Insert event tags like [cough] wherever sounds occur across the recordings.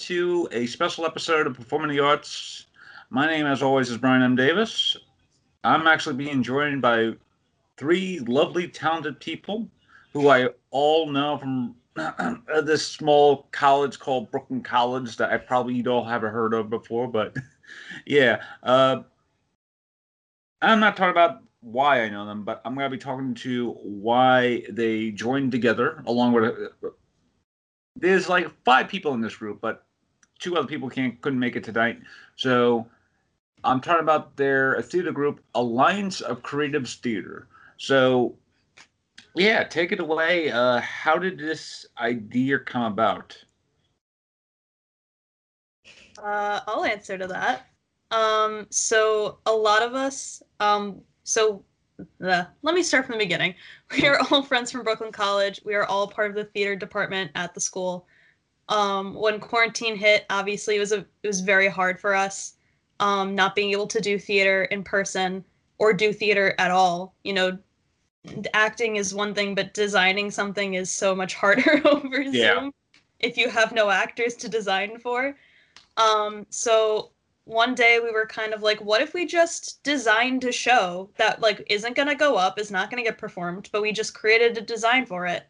To a special episode of Performing the Arts. My name, as always, is Brian M. Davis. I'm actually being joined by three lovely, talented people who I all know from [clears throat] this small college called Brooklyn College that I probably you all haven't heard of before. But [laughs] yeah, uh, I'm not talking about why I know them, but I'm going to be talking to why they joined together along with. There's like five people in this group, but two other people can't couldn't make it tonight. So I'm talking about their theater group, Alliance of Creatives Theater. So yeah, take it away. Uh, how did this idea come about? Uh, I'll answer to that. Um, so a lot of us, um, so uh, let me start from the beginning. [laughs] We are all friends from Brooklyn College. We are all part of the theater department at the school. Um, when quarantine hit, obviously it was a it was very hard for us, um, not being able to do theater in person or do theater at all. You know, acting is one thing, but designing something is so much [laughs] harder [laughs] over Yeah. Zoom if you have no actors to design for. Um, so one day we were kind of like, what if we just designed a show that like isn't gonna go up, is not gonna get performed, but we just created a design for it.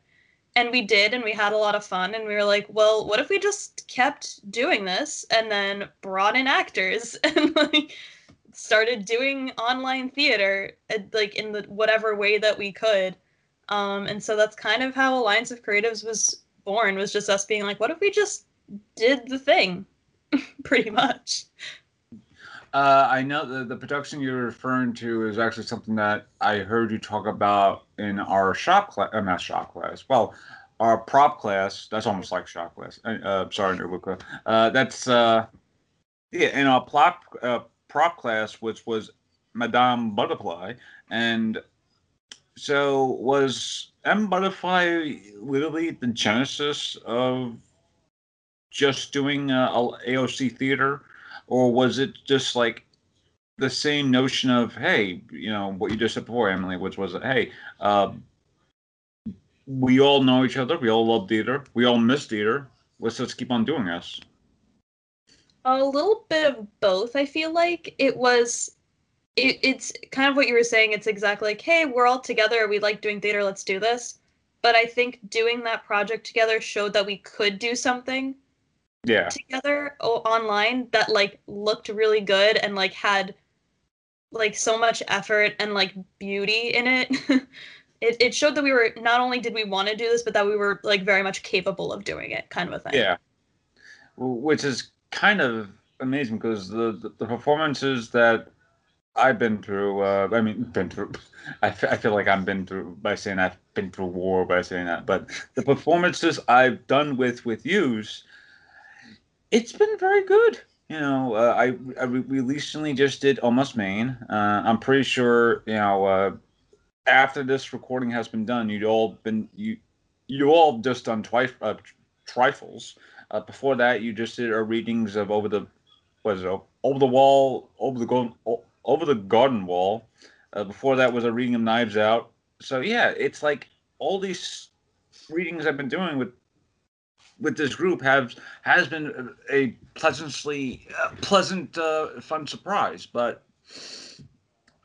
And we did, and we had a lot of fun. And we were like, well, what if we just kept doing this and then brought in actors [laughs] and like started doing online theater uh, like in the whatever way that we could. Um, and so that's kind of how Alliance of Creatives was born. Was just us being like, what if we just did the thing, [laughs] pretty much. Uh, I know the, the production you're referring to is actually something that I heard you talk about in our shop class, uh, shop class, well, our prop class. That's almost like shop class. Uh, uh, sorry, Luca. Uh, that's, uh, yeah, in our prop, uh, prop class, which was Madame Butterfly. And so was M. Butterfly literally the genesis of just doing uh, AOC theater? Or was it just like the same notion of hey you know what you just said before emily which was hey uh, we all know each other we all love theater we all miss theater let's just keep on doing this A little bit of both, I feel like. It was it, it's kind of what you were saying. It's exactly like, hey, we're all together, we like doing theater, let's do this. But I think doing that project together showed that we could do something yeah together online that like looked really good and like had like so much effort and like beauty in it. [laughs] it it showed that we were not only did we want to do this, but that we were like very much capable of doing it, kind of a thing. yeah which is kind of amazing because the, the the performances that I've been through, uh, I mean, been through. [laughs] I, f- I feel like I've been through by saying I've been through war by saying that, but the performances I've done with with yous, it's been very good. You know, uh, I, I we recently just did Almost Maine. Uh, I'm pretty sure you know uh, after this recording has been done, you'd all been you you all just done twice uh, trifles. Uh, before that, you just did our readings of over the what is it over the wall over the golden over the garden wall. Uh, before that was a reading of Knives Out. So yeah, it's like all these readings I've been doing with with this group have has been a pleasantly uh, pleasant uh, fun surprise. But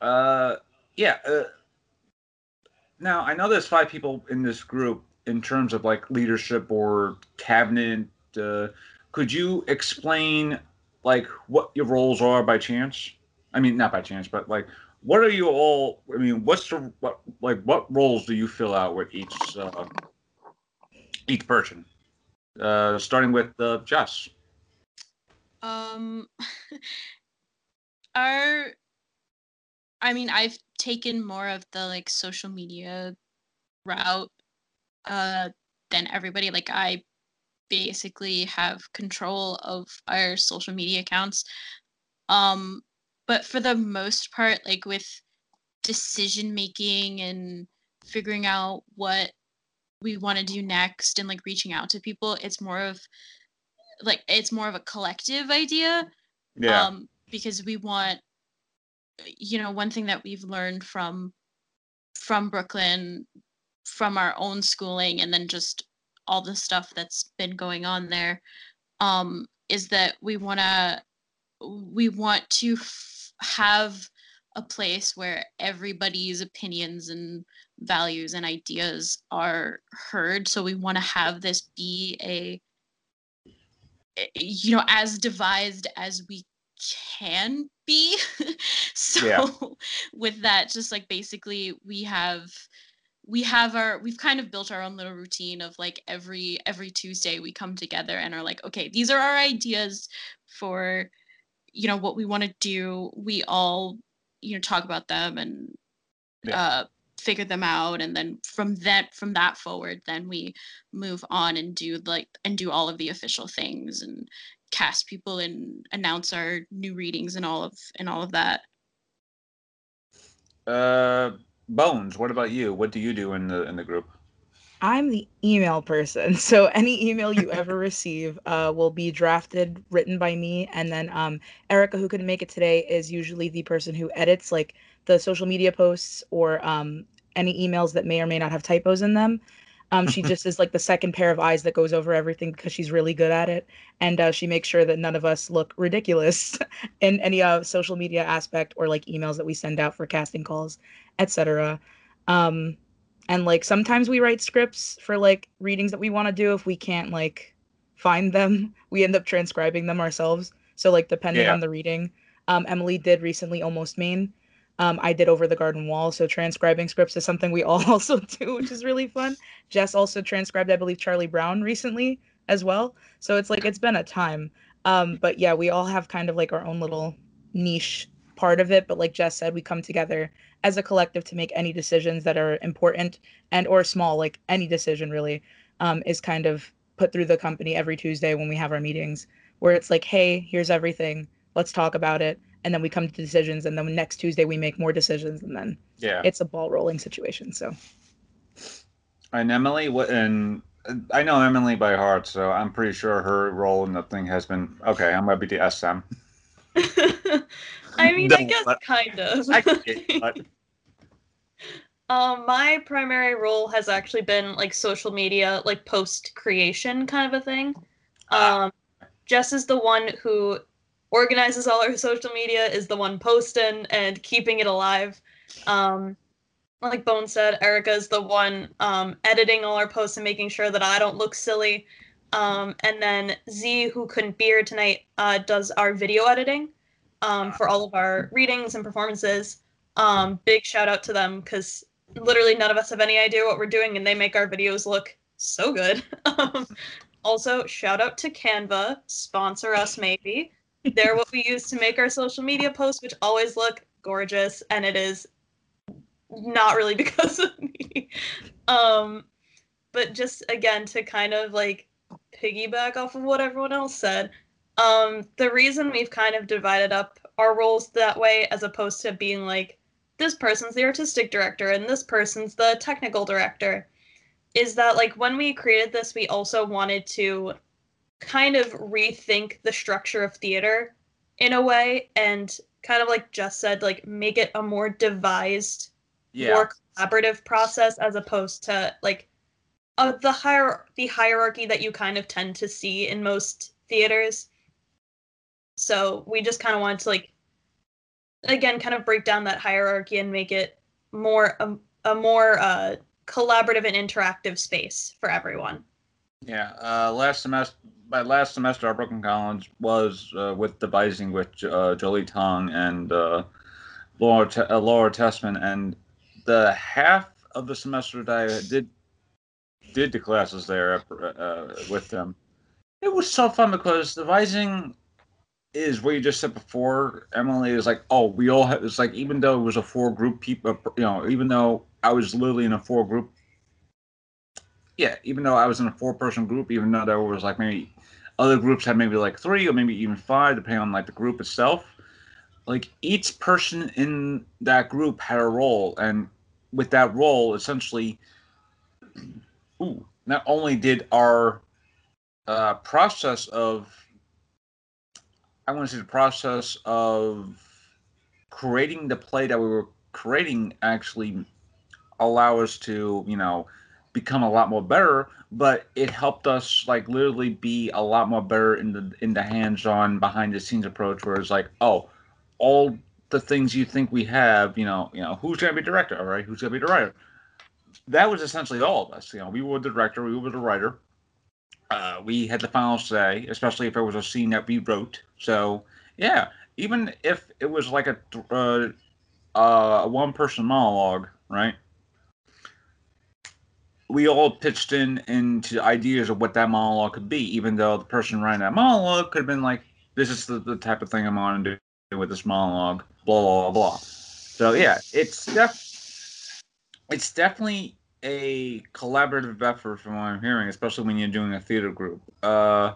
uh, yeah, uh, now I know there's five people in this group in terms of like leadership or cabinet. Uh, could you explain like what your roles are by chance? I mean, not by chance, but like what are you all? I mean, what's the what like what roles do you fill out with each uh, each person? Uh, starting with uh, Jess. Um, [laughs] our, I mean, I've taken more of the like social media route uh, than everybody. Like, I basically have control of our social media accounts. Um, but for the most part, like with decision making and figuring out what we want to do next and like reaching out to people, it's more of like it's more of a collective idea Yeah. um, because we want you know one thing that we've learned from from brooklyn from our own schooling and then just all the stuff that's been going on there um, is that we want to we want to f- have a place where everybody's opinions and values and ideas are heard so we want to have this be a you know as devised as we can be [laughs] so Yeah. with that just like basically we have we have our we've kind of built our own little routine of like every every tuesday we come together and are like okay these are our ideas for you know what we want to do we all you know talk about them and Yeah. uh figure them out and then from that from that forward then we move on and do like and do all of the official things and cast people and announce our new readings and all of and all of that Uh, Bones, what about you? What do you do in the in the group? I'm the email person. [laughs] So any email you ever [laughs] receive uh, will be drafted, written by me, and then um, Erica, who couldn't make it today, is usually the person who edits like the social media posts or um, any emails that may or may not have typos in them. Um, she [laughs] just is like the second pair of eyes that goes over everything because she's really good at it, and uh, she makes sure that none of us look ridiculous [laughs] in any uh, social media aspect or like emails that we send out for casting calls, etc. Um, and like sometimes we write scripts for like readings that we want to do if we can't like find them [laughs] we end up transcribing them ourselves so like depending Yeah. on the reading um, emily did recently almost Maine um, i did over the garden wall so transcribing scripts is something we [laughs] all also do which is really fun. Jess also transcribed i believe charlie brown recently as well. So it's like it's been a time. Um, but yeah we all have kind of like our own little niche part of it. But like jess said we come together as a collective to make any decisions that are important and or small like any decision really um, is kind of put through the company every tuesday when we have our meetings where it's like hey here's everything. Let's talk about it and then we come to decisions and then next tuesday we make more decisions and then Yeah. it's a ball rolling situation so And Emily, what? And I know Emily by heart, so I'm pretty sure her role in the thing has been okay. I'm gonna be the SM. [laughs] I mean, I guess but- kind of. I [laughs] but Um, my primary role has actually been like social media, like post creation kind of a thing. Ah. Um, Jess is the one who organizes all our social media, is the one posting and keeping it alive. Um, like Bone said, Erica is the one um, editing all our posts and making sure that I don't look silly. Um, and then Z, who couldn't be here tonight, uh, does our video editing um, for all of our readings and performances. Um, big shout out to them because literally none of us have any idea what we're doing, and they make our videos look so good. [laughs] um, also, shout out to Canva, sponsor us maybe. They're what [laughs] we use to make our social media posts, which always look gorgeous, and it is not really [laughs] because of me. Um, but just again to kind of like piggyback off of what everyone else said, um, the reason we've kind of divided up our roles that way, as opposed to being like this person's the artistic director and this person's the technical director, is that like when we created this, we also wanted to kind of rethink the structure of theater in a way and kind of like just said like make it a more devised yeah, more collaborative process as opposed to like uh, the hier- the hierarchy that you kind of tend to see in most theaters. So we just kind of wanted to like again kind of break down that hierarchy and make it more a, a more uh, collaborative and interactive space for everyone. Yeah. Uh, last semester, by last semester, our Brooklyn College was uh, with devising with uh, Jolie Tong and uh, Laura Te- uh, Laura Tessman, and the half of the semester that I did did the classes there uh, with them, it was so fun because devising is what you just said before. Emily is like, oh, we all have. It's like even though it was a four group people, you know, even though I was literally in a four group. Yeah, even though I was in a four person group, even though there was like maybe other groups had maybe like three or maybe even five, depending on like the group itself. Like each person in that group had a role, and with that role, essentially, ooh, not only did our uh, process of I want to say the process of creating the play that we were creating actually allow us to, you know, become a lot more better, but it helped us like literally be a lot more better in the in the hands-on behind the scenes approach where it's like, oh, all the things you think we have, you know, you know, who's gonna be director, all right? Who's gonna be the writer? That was essentially all of us. You know, we were the director, we were the writer. Uh, we had the final say, especially if it was a scene that we wrote. So yeah, even if it was like a uh, uh, a one person monologue, right? We all pitched in into ideas of what that monologue could be, even though the person writing that monologue could have been like, "This is the, the type of thing I'm on to do with this monologue." Blah blah blah. So yeah, it's def- it's definitely a collaborative effort from what I'm hearing, especially when you're doing a theater group. Uh,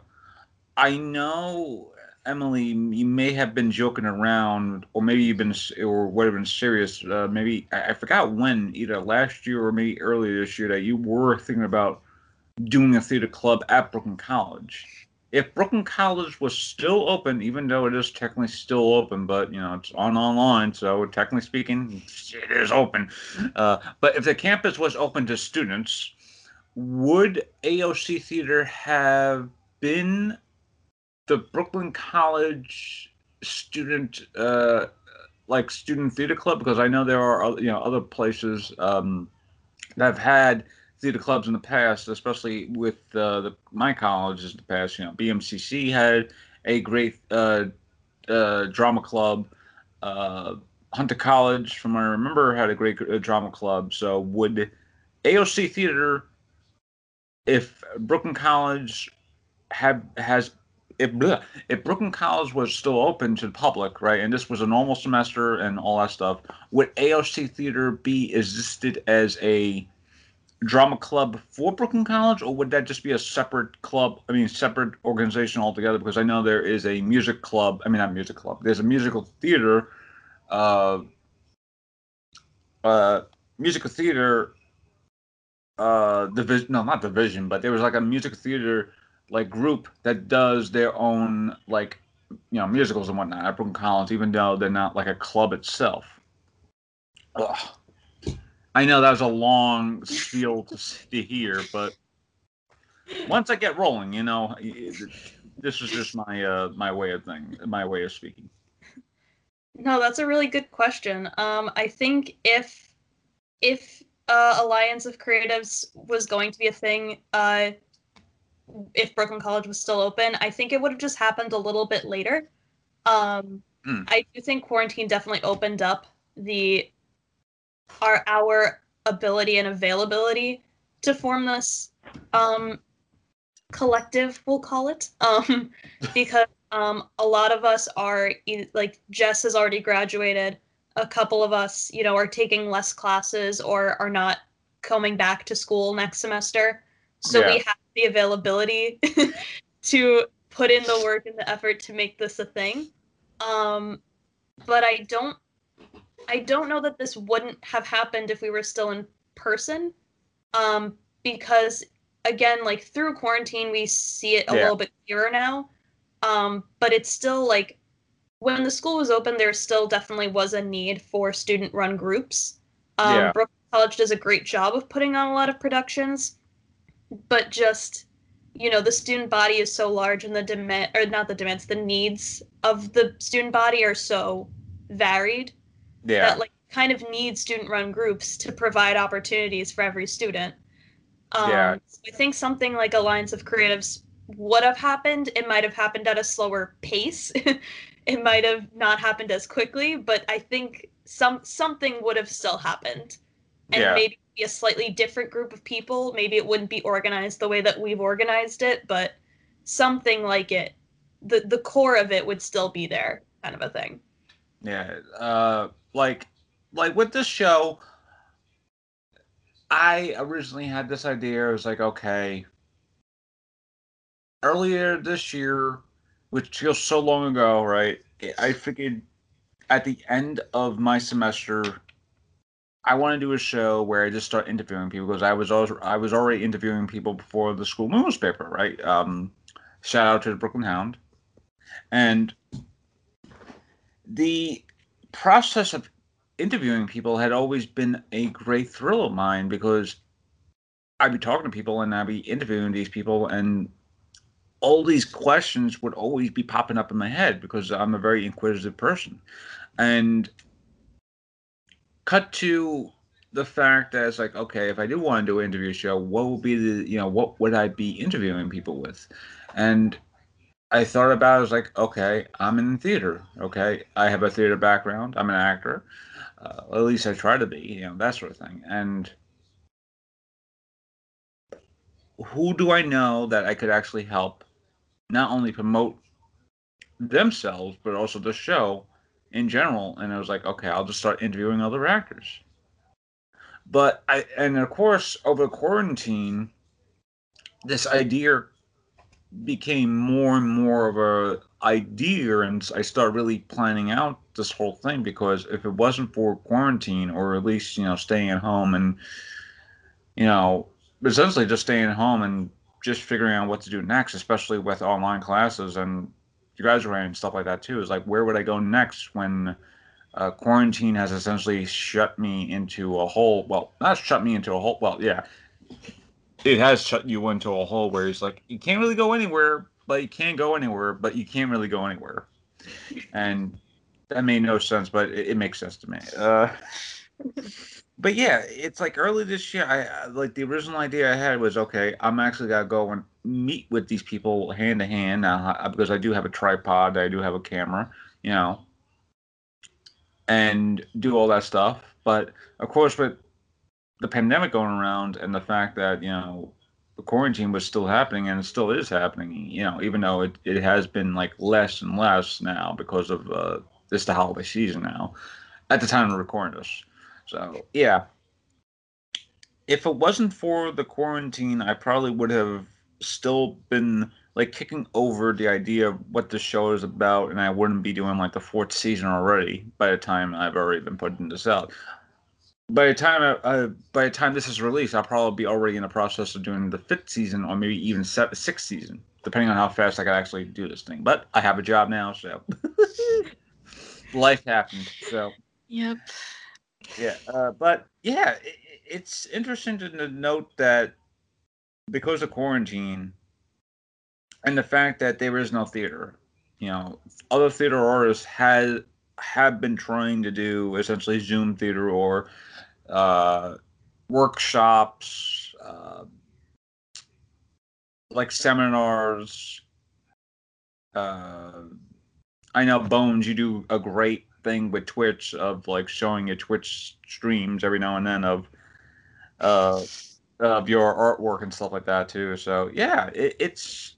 I know Emily, you may have been joking around, or maybe you've been, or would have been serious. Uh, maybe I, I forgot when, either last year or maybe earlier this year, that you were thinking about doing a theater club at Brooklyn College. If Brooklyn College was still open, even though it is technically still open, but you know it's on online, so technically speaking, it is open. Uh, but if the campus was open to students, would AOC Theater have been the Brooklyn College student uh, like student theater club because I know there are you know other places um, that have had theater clubs in the past, especially with uh, the my colleges in the past. You know, BMCC had a great uh, uh, drama club. Uh, Hunter College, from what I remember, had a great uh, drama club. So would AOC Theater, if Brooklyn College have has if bleh, if Brooklyn College was still open to the public, right, and this was a normal semester and all that stuff, would AOC Theater be existed as a drama club for Brooklyn College, or would that just be a separate club? I mean, separate organization altogether? Because I know there is a music club. I mean, not music club. There's a musical theater, uh, uh, musical theater, uh, division. No, not division, but there was like a musical theater like group that does their own like you know musicals and whatnot at Brooklyn College, even though they're not like a club itself. Ugh. I know that was a long spiel to, [laughs] to hear, but once I get rolling, you know, this is just my uh my way of thing, my way of speaking. No, that's a really good question. Um, I think if if uh, Alliance of Creatives was going to be a thing, uh, if Brooklyn College was still open, I think it would have just happened a little bit later. Um, Mm. I do think quarantine definitely opened up the our our ability and availability to form this um, collective, we'll call it, [laughs] um, because um, a lot of us are like Jess has already graduated. A couple of us, you know, are taking less classes or are not coming back to school next semester. So Yeah. we have the availability [laughs] to put in the work and the effort to make this a thing. Um, but I don't I don't know that this wouldn't have happened if we were still in person. Um, because again, like through quarantine, we see it a Yeah. little bit clearer now. Um, but it's still like when the school was open, there still definitely was a need for student run groups. Um, Yeah. Brooklyn College does a great job of putting on a lot of productions, but just you know the student body is so large and the demand or not the demands the needs of the student body are so varied Yeah, that like kind of need student run groups to provide opportunities for every student. Um, Yeah. so I think something like Alliance of Creatives would have happened. It might have happened at a slower pace. [laughs] it might have not happened as quickly, but I think some something would have still happened. And Yeah. maybe be a slightly different group of people. Maybe it wouldn't be organized the way that we've organized it, but something like it. The the core of it would still be there, kind of a thing. yeah. Uh, like, like with this show, I originally had this idea. I was like, okay, earlier this year, which feels so long ago, right? I figured at the end of my semester, I want to do a show where I just start interviewing people because I was always, I was already interviewing people before the school newspaper, right? Um, shout out to the Brooklyn Hound, and the process of interviewing people had always been a great thrill of mine because I'd be talking to people and I'd be interviewing these people, and all these questions would always be popping up in my head because I'm a very inquisitive person. And cut to the fact that it's like, okay, if I do want to do an interview show, what would be the, you know, what would I be interviewing people with? And I thought about it, I was like, okay, I'm in theater. Okay. I have a theater background. I'm an actor. Uh, at least I try to be, you know, that sort of thing. And who do I know that I could actually help not only promote themselves, but also the show in general? And I was like, okay, I'll just start interviewing other actors. But I, and of course, over quarantine, this idea became more and more of a idea and i started really planning out this whole thing because if it wasn't for quarantine or at least you know staying at home and you know essentially just staying at home and just figuring out what to do next especially with online classes and graduating and stuff like that too is like where would i go next when uh, quarantine has essentially shut me into a hole well not shut me into a hole well yeah it has shut you into a hole where it's like you can't really go anywhere, but you can't go anywhere, but you can't really go anywhere. And that made no sense, but it, it makes sense to me. Uh, but yeah, it's like early this year. I like the original idea I had was okay. I'm actually gotta go and meet with these people hand to hand now because I do have a tripod, I do have a camera, you know, and do all that stuff. But of course, with the pandemic going around and the fact that you know the quarantine was still happening and it still is happening you know even though it, it has been like less and less now because of uh this the holiday season now at the time of recording this so yeah if it wasn't for the quarantine i probably would have still been like kicking over the idea of what the show is about and i wouldn't be doing like the fourth season already by the time i've already been putting this out by the time uh, by the time this is released, I'll probably be already in the process of doing the fifth season or maybe even seventh, sixth season, depending on how fast I can actually do this thing. But I have a job now, so [laughs] life happened. So Yep. Yeah, uh, but yeah, it, it's interesting to note that because of quarantine and the fact that there is no theater, you know, other theater artists had have been trying to do essentially Zoom theater or uh, workshops, uh, like seminars. Uh, I know Bones, you do a great thing with Twitch of like showing your Twitch streams every now and then of uh, of your artwork and stuff like that too. So yeah, it, it's.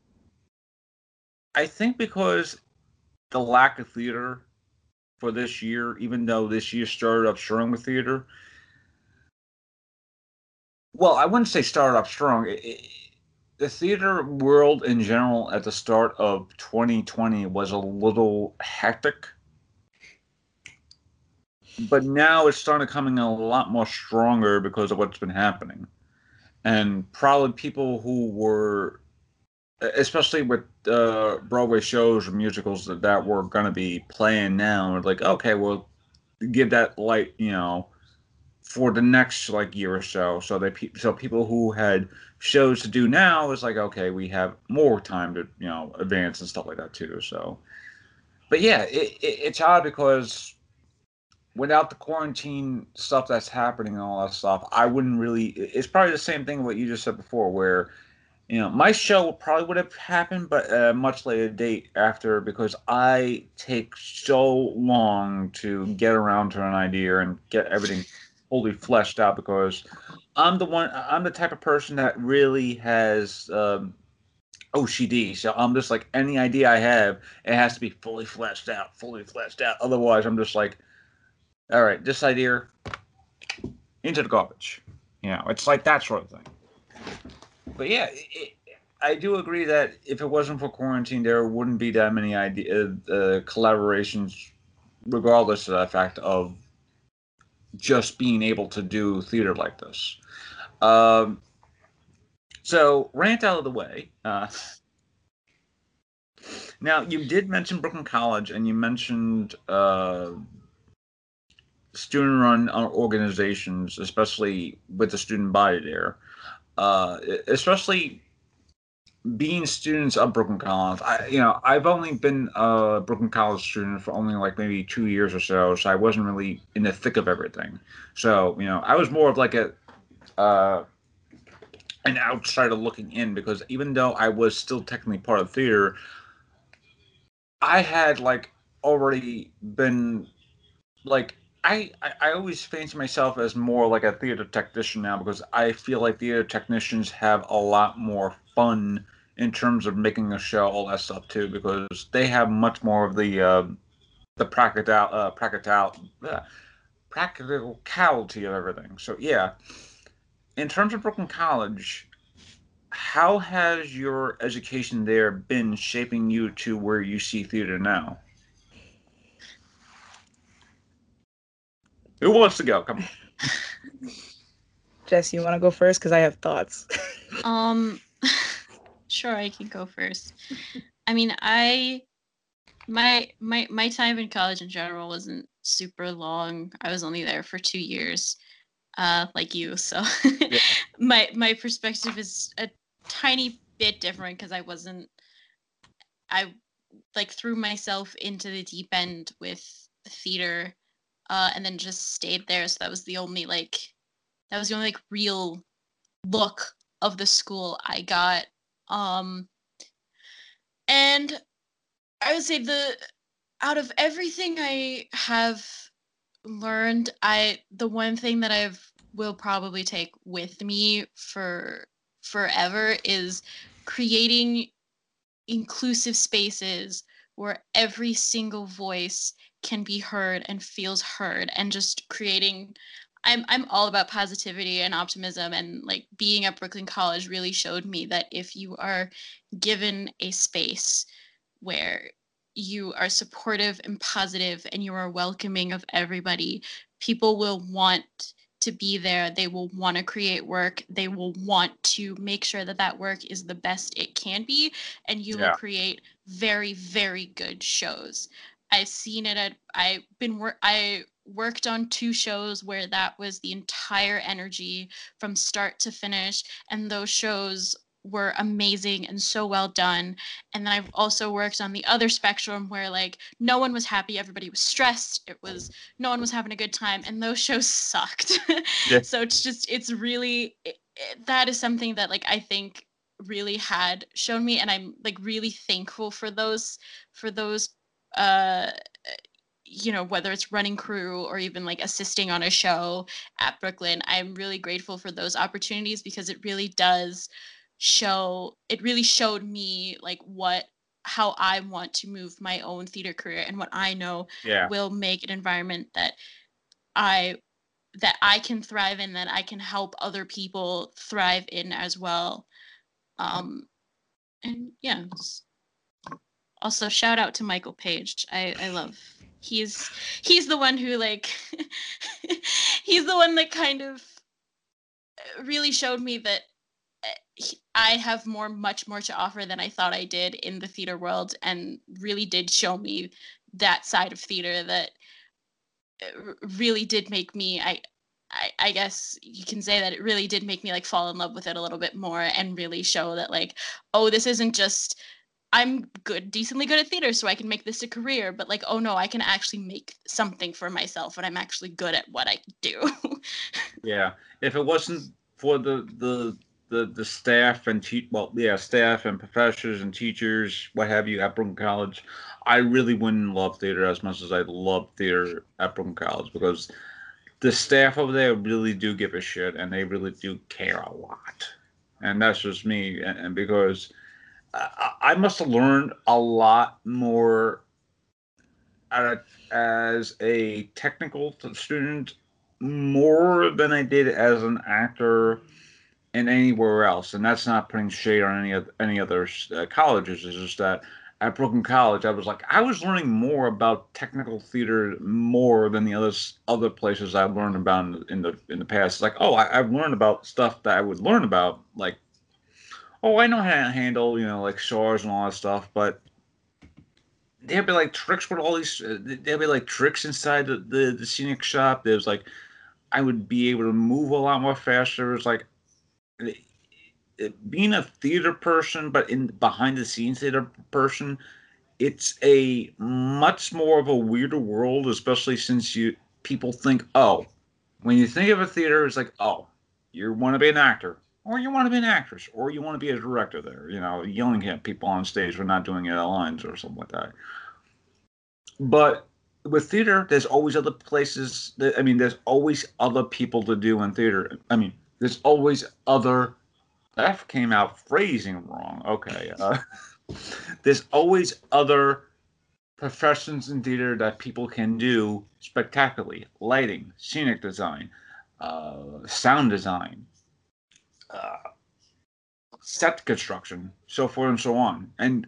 I think because the lack of theater for this year, even though this year started up strong with theater, well, I wouldn't say started up strong. It, it, the theater world in general at the start of 2020 was a little hectic. But now it's starting to coming a lot more stronger because of what's been happening. And probably people who were, especially with uh, Broadway shows or musicals that, that were going to be playing now, like, okay, well, give that light, you know, for the next like year or so. So they so people who had shows to do now is like okay, we have more time to you know advance and stuff like that too. So, but yeah, it, it, it's odd because without the quarantine stuff that's happening and all that stuff, I wouldn't really. It's probably the same thing what you just said before, where you know my show probably would have happened, but a much later date after because I take so long to get around to an idea and get everything fully fleshed out because I'm the one. I'm the type of person that really has um, OCD. So I'm just like any idea I have, it has to be fully fleshed out, fully fleshed out. Otherwise, I'm just like, all right, this idea into the garbage. You know, it's like that sort of thing. But yeah, it, I do agree that if it wasn't for quarantine, there wouldn't be that many idea uh, collaborations, regardless of the fact of just being able to do theater like this. Um, so, rant out of the way. Uh, [laughs] now, you did mention Brooklyn College, and you mentioned uh, student-run organizations, especially with the student body there. uh, especially being students of Brooklyn College, I you know I've only been a Brooklyn College student for only like maybe two years or so, so I wasn't really in the thick of everything. So you know I was more of like a uh, an outsider looking in because even though I was still technically part of theater, I had like already been like I, I, always fancy myself as more like a theater technician now because I feel like theater technicians have a lot more fun in terms of making a show, all that stuff too, because they have much more of the uh, the practical uh, practical uh, practicality of everything. So yeah, in terms of Brooklyn College, how has your education there been shaping you to where you see theater now? Who wants to go? Come on. [laughs] Jess, you want to go first? Because I have thoughts. [laughs] Um, [laughs] sure, I can go first. I mean, I my my my time in college in general wasn't super long. I was only there for two years, uh, like you. So Yeah. my my perspective is a tiny bit different because I wasn't. I like threw myself into the deep end with theater, uh, and then just stayed there. So that was the only like that was the only like real look of the school I got. Um, and I would say the out of everything I have learned, I the one thing that I've will probably take with me for forever is creating inclusive spaces where every single voice can be heard and feels heard and just creating I'm I'm all about positivity and optimism and like being at Brooklyn College really showed me that if you are given a space where you are supportive and positive and you are welcoming of everybody, people will want to be there. They will want to create work. They will want to make sure that that work is the best it can be and you Yeah. will create very very good shows. I've seen it at I've been work I worked on two shows where that was the entire energy from start to finish and those shows were amazing and so well done and then i've also worked on the other spectrum where like no one was happy everybody was stressed it was no one was having a good time and those [laughs] shows sucked Yeah. so it's just it's really it, it- that is something that like i think really had shown me and i'm like really thankful for those for those uh you know whether it's running crew or even like assisting on a show at brooklyn i'm really grateful for those opportunities because it really does show it really showed me like what how i want to move my own theater career and what i know Yeah. will make an environment that i that i can thrive in that i can help other people thrive in as well um and yeah also shout out to michael page i i love he's he's the one who like [laughs] he's the one that kind of really showed me that he- I have more, much more to offer than I thought I did in the theater world, and really did show me that side of theater that uh, really did make me. I, I, I guess you can say that it really did make me like fall in love with it a little bit more, and really show that like, oh, this isn't just. I'm good, decently good at theater, so I can make this a career. But like, oh no, I can actually make something for myself, and I'm actually good at what I do. [laughs] Yeah, if it wasn't for the the the, the staff and te- well, yeah, staff and professors and teachers, what have you, at Brooklyn College, I really wouldn't love theater as much as I love theater at Brooklyn College because the staff over there really do give a shit and they really do care a lot, and that's just me. And, and because I, I must have learned a lot more as a technical student more than I did as an actor and anywhere else. And that's not putting shade on any of any other uh, colleges. It's just that at Brooklyn College, I was like, I was learning more about technical theater more than the other other places I've learned about in the in the, past. It's like, oh, I, I've learned about stuff that I would learn about, like, oh, I know how to handle, you know, like saws and all that stuff, but there'd be like tricks with all these uh, there'd be like tricks inside the, the, the scenic shop. There's like i would be able to move a lot more faster. It's like being a theater person, but in behind the scenes theater person, it's a much more of a weirder world, especially since you people think, oh, when you think of a theater, it's like, oh, you want to be an actor, or you want to be an actress, or you want to be a director there, you know, yelling at people on stage for not doing their lines or something like that. But with theater, there's always other places. That, I mean, there's always other people to do in theater. I mean, there's always other. That came out phrasing wrong. Okay. Uh, [laughs] there's always other professions in theater that people can do spectacularly lighting, scenic design, uh, sound design, uh, set construction, so forth and so on. And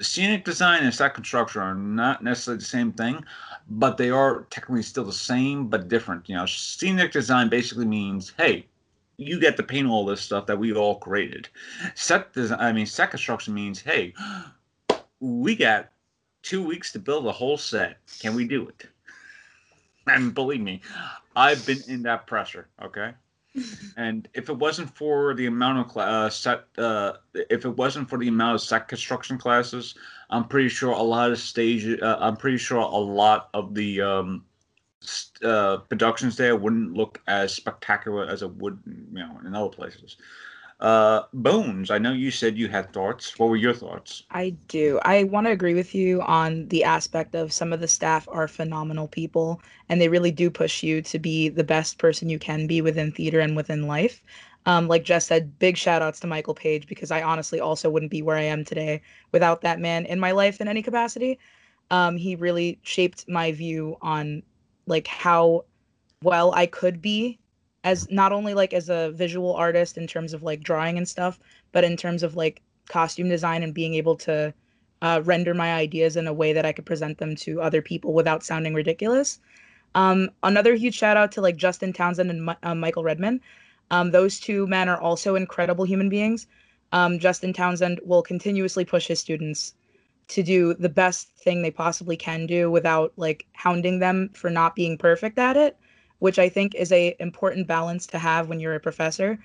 scenic design and set construction are not necessarily the same thing, but they are technically still the same but different. You know, scenic design basically means, hey, you get to paint all this stuff that we all created. Set design, I mean, set construction means, hey, [gasps] we got two weeks to build a whole set. Can we do it? And believe me, I've been in that pressure. Okay. And if it wasn't for the amount of uh, set, uh, if it wasn't for the amount of set construction classes, I'm pretty sure a lot of stage, uh, I'm pretty sure a lot of the um, uh, productions there wouldn't look as spectacular as it would, you know, in other places. Uh, Bones, I know you said you had thoughts. What were your thoughts? I do. I want to agree with you on the aspect of some of the staff are phenomenal people and they really do push you to be the best person you can be within theater and within life. Um, like Jess said, big shout outs to Michael Page because I honestly also wouldn't be where I am today without that man in my life in any capacity. Um, he really shaped my view on like how well I could be as not only like as a visual artist in terms of like drawing and stuff, but in terms of like costume design and being able to uh, render my ideas in a way that I could present them to other people without sounding ridiculous. Um, another huge shout out to like Justin Townsend and uh, Michael Redman. Um, those two men are also incredible human beings. Um, Justin Townsend will continuously push his students to do the best thing they possibly can do without like hounding them for not being perfect at it which I think is a important balance to have when you're a professor.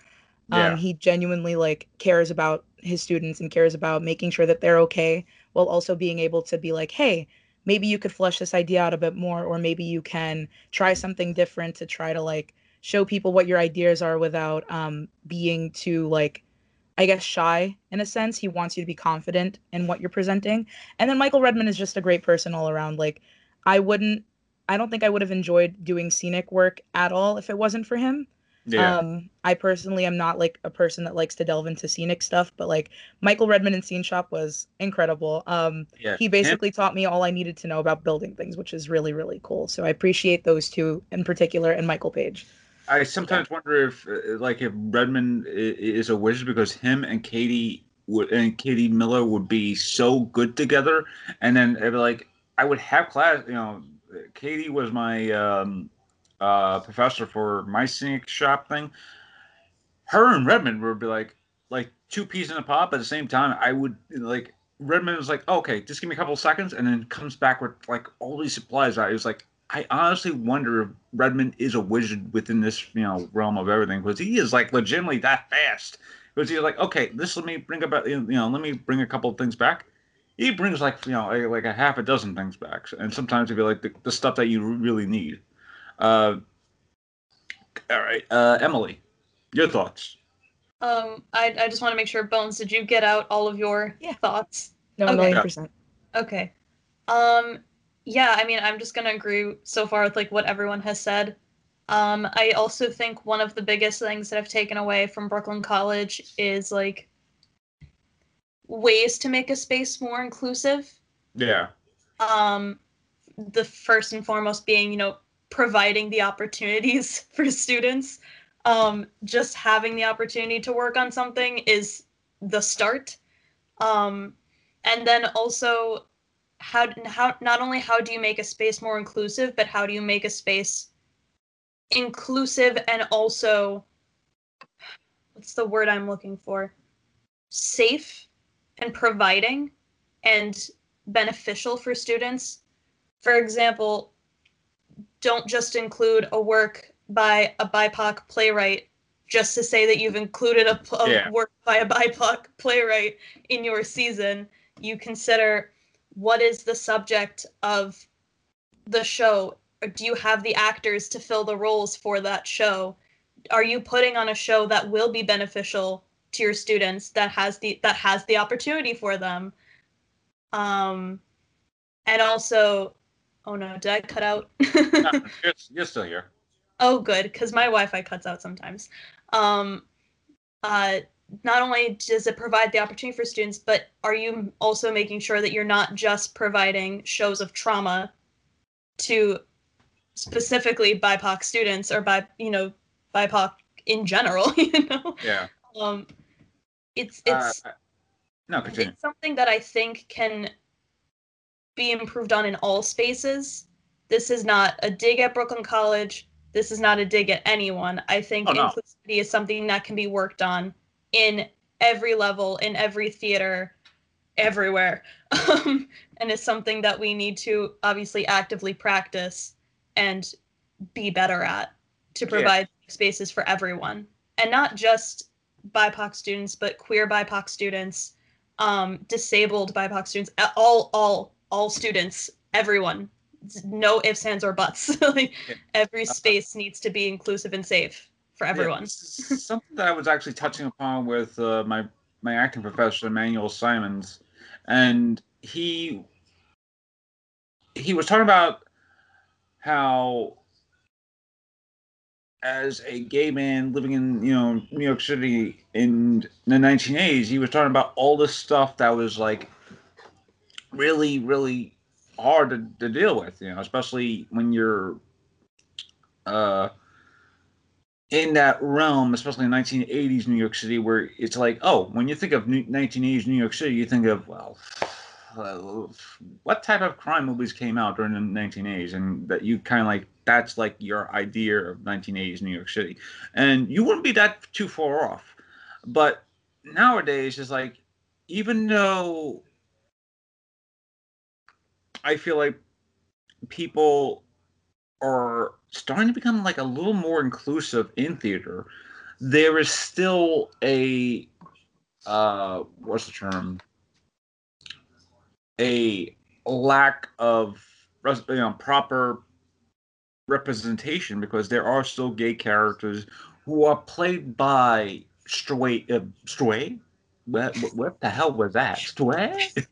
Um, he genuinely like cares about his students and cares about making sure that they're okay while also being able to be like, hey, maybe you could flesh this idea out a bit more, or maybe you can try something different to try to like show people what your ideas are without um, being too like I guess shy in a sense. He wants you to be confident in what you're presenting. And then Michael Redman is just a great person all around. Like I wouldn't I don't think I would have enjoyed doing scenic work at all if it wasn't for him. Yeah. Um, I personally am not like a person that likes to delve into scenic stuff, but like Michael Redman in Scene Shop was incredible. Um, yeah. he basically yeah. taught me all I needed to know about building things, which is really really cool. So I appreciate those two in particular, and Michael Page. I sometimes yeah. wonder if uh, like if Redman is a wizard because him and Katie would and Katie Miller would be so good together, and then it'd be like I would have class, you know, Katie was my um, uh, professor for my scenic shop thing. Her and Redmond would be like like two peas in a pod. At the same time, I would like Redmond was like, okay, just give me a couple seconds, and then comes back with like all these supplies. I was like, I honestly wonder if Redmond is a wizard within this you know realm of everything because he is like legitimately that fast. Because he's like, okay, this let me bring about you know let me bring a couple of things back he brings like you know like a half a dozen things back, and sometimes it'd be like the, the stuff that you really need. Uh, all right, uh, Emily, your thoughts. Um, I I just want to make sure, Bones, did you get out all of your yeah. thoughts? No, okay. million percent. Okay. Um, yeah, I mean, I'm just gonna agree so far with like what everyone has said. Um, I also think one of the biggest things that I've taken away from Brooklyn College is like ways to make a space more inclusive. Yeah. Um, the first and foremost being, you know, providing the opportunities [laughs] for students. Um, just having the opportunity to work on something is the start. Um, and then also how how not only how do you make a space more inclusive, but how do you make a space inclusive and also what's the word I'm looking for? Safe and providing and beneficial for students. For example, don't just include a work by a BIPOC playwright just to say that you've included a, a Yeah. work by a BIPOC playwright in your season. You consider what is the subject of the show. Or do you have the actors to fill the roles for that show? Are you putting on a show that will be beneficial to your students that has the that has the opportunity for them? Um, and also, oh no, did I cut out? [laughs] No, you're, you're still here. Oh, good, because my Wi-Fi cuts out sometimes. Um, uh, not only does it provide the opportunity for students, but are you also making sure that you're not just providing shows of trauma to specifically BIPOC students or by you know BIPOC in general? [laughs] You know, Yeah. um, it's Uh, it's no, continue. it's something that I think can be improved on in all spaces. This is not a dig at Brooklyn College. This is not a dig at anyone. I think Oh, no. inclusivity is something that can be worked on in every level, in every theater, everywhere. [laughs] Um, and it's something that we need to obviously actively practice and be better at to Yeah. provide spaces for everyone. And not just BIPOC students, but queer BIPOC students, um, disabled BIPOC students, all, all, all students, everyone. No ifs, ands, or buts. like [laughs] Yeah. every Uh, space needs to be inclusive and safe for Yeah, everyone. this is something that I was actually touching upon with uh, my my acting professor Emmanuel Simons, and he he was talking about how as a gay man living in you know New York City in the 1980s, he was talking about all this stuff that was like really really hard to, to deal with, you know, especially when you're uh in that realm, especially in 1980s New York City, where it's like, oh, when you think of New- 1980s New York City, you think of, well, uh, what type of crime movies came out during the 1980s? And that you kind of like, that's like your idea of 1980s New York City. And you wouldn't be that too far off. But nowadays, it's like, even though I feel like people are starting to become like a little more inclusive in theater, there is still a uh what's the term? A lack of you know proper representation because there are still gay characters who are played by straight uh, straight what, what, what the hell was that straight [laughs]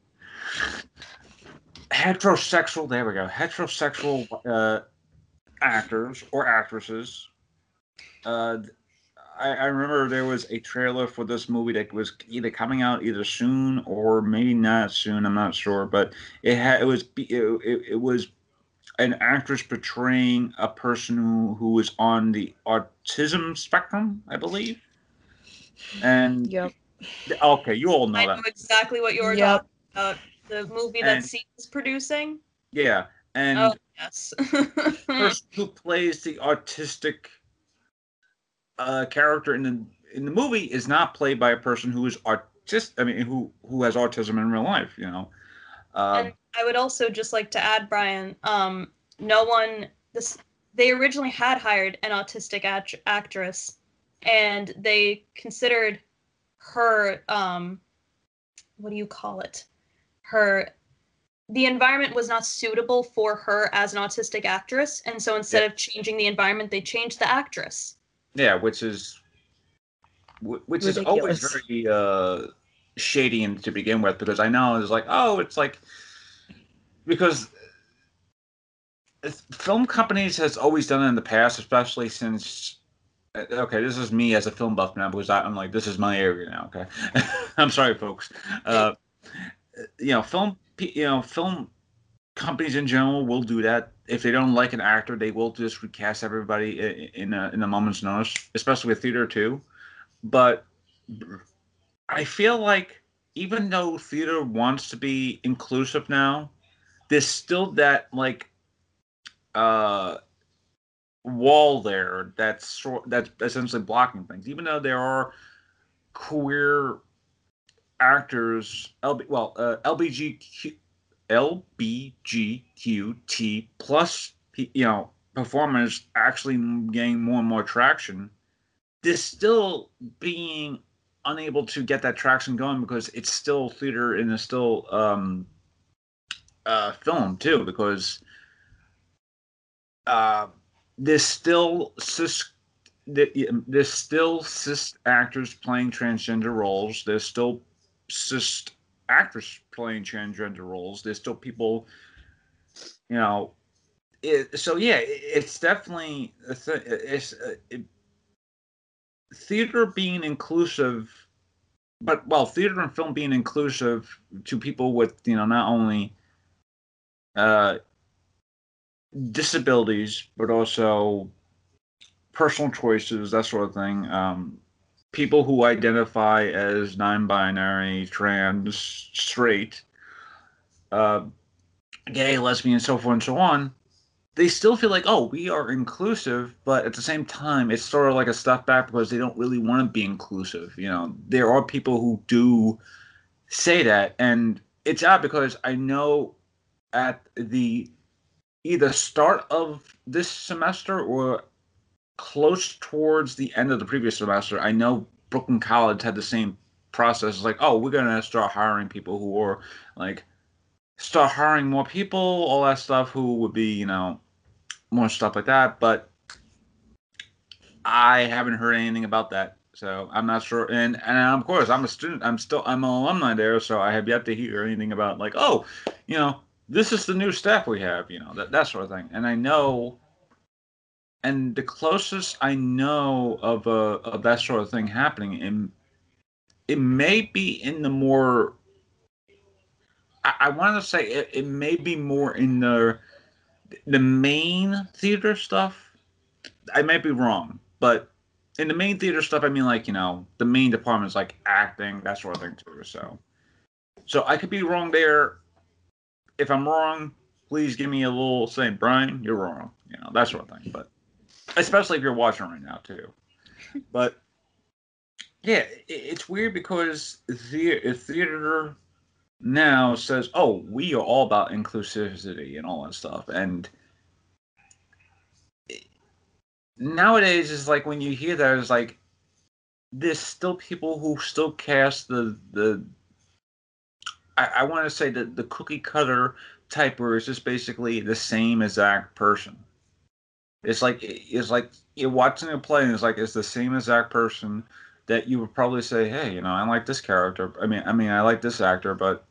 heterosexual there we go heterosexual uh actors or actresses. Uh, I, I remember there was a trailer for this movie that was either coming out either soon or maybe not soon. I'm not sure, but it had it was it, it, it was an actress portraying a person who who was on the autism spectrum, I believe. And Yep. okay, you all know I know exactly what you're Yep. talking about. The movie that And- C is producing. yeah. And Oh yes. [laughs] person who plays the autistic uh, character in the in the movie is not played by a person who is autistic. I mean, who who has autism in real life. You know. Uh, and I would also just like to add, Brian. Um, no one. This they originally had hired an autistic act- actress, and they considered her. Um, what do you call it? Her. The environment was not suitable for her as an autistic actress, and so instead of changing the environment, they changed the actress. yeah, which is wh- which is always very uh, shady in, to begin with because I know it's like oh it's like because film companies has always done it in the past, especially since. uh, Okay, this is me as a film buff now because I, I'm like this is my area now. Okay, [laughs] I'm sorry, folks. Uh, you know, film, you know, film companies in general will do that. If they don't like an actor, they will just recast everybody in a, in a moment's notice, especially with theater too. But I feel like even though theater wants to be inclusive now, there's still that like uh wall there that's sort that's essentially blocking things. Even though there are queer actors, LB, well, uh, LBGQ, plus, you know, performers actually getting more and more traction. there's still being unable to get that traction going because it's still theater and it's still um, uh, film too because uh, there's still cis there's still cis actors playing transgender roles. There's still cis actors playing transgender roles. There's still people, you know. It, so yeah, it's definitely a th- it's uh, it, theater being inclusive, but well, theater and film being inclusive to people with you know not only uh, disabilities but also personal choices, that sort of thing. Um, people who identify as non-binary, trans, straight, uh, gay, lesbian, so forth and so on they still feel like, oh, we are inclusive, but at the same time, it's sort of like a step back because they don't really want to be inclusive. You know, there are people who do say that, and it's odd because I know at the either start of this semester or close towards the end of the previous semester, I know Brooklyn College had the same process. It's like, oh, we're gonna start hiring people who are like start hiring more people, all that stuff who would be, you know, more stuff like that. But I haven't heard anything about that, so I'm not sure. And and of course, I'm a student. I'm still I'm an alumni there, so I have yet to hear anything about like, oh, you know, this is the new staff we have, you know, that that sort of thing. And I know. And the closest I know of a of that sort of thing happening, in, it may be in the more I, I want to say it, it may be more in the the main theater stuff, I might be wrong, but in the main theater stuff, I mean like you know the main departments like acting that sort of thing too. So, so I could be wrong there. If I'm wrong, please give me a little saying, Brian, you're wrong. You know that sort of thing. But especially if you're watching right now too. But yeah, it's weird because the theater now says, "Oh, we are all about inclusivity and all that stuff," and nowadays it's like when you hear that, it's like there's still people who still cast the the. I, I want to say that the cookie cutter type where it's just basically the same exact person. It's like it's like you're watching a play and it's like it's the same exact person that you would probably say, hey, you know, I like this character. I mean, I mean, I like this actor, but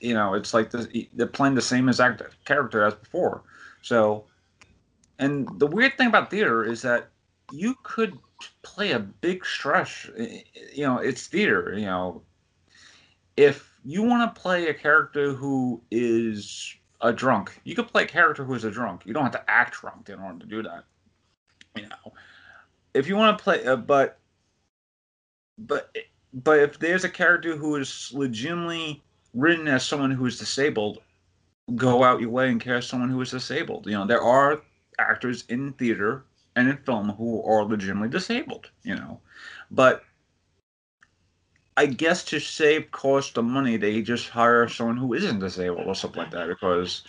you know, it's like the, they're playing the same exact character as before. So, and the weird thing about theater is that you could play a big stretch. Eh, eh, you know, it's theater. You know, if you want to play a character who is a drunk, you could play a character who is a drunk. You don't have to act drunk in order to do that. You know, if you want to play, uh, but but eh, but if there's a character who is legitimately written as someone who is disabled, go out your way and cast someone who is disabled. You know, there are actors in theater and in film who are legitimately disabled, you know. But I guess to save cost of money, they just hire someone who isn't disabled or something like that because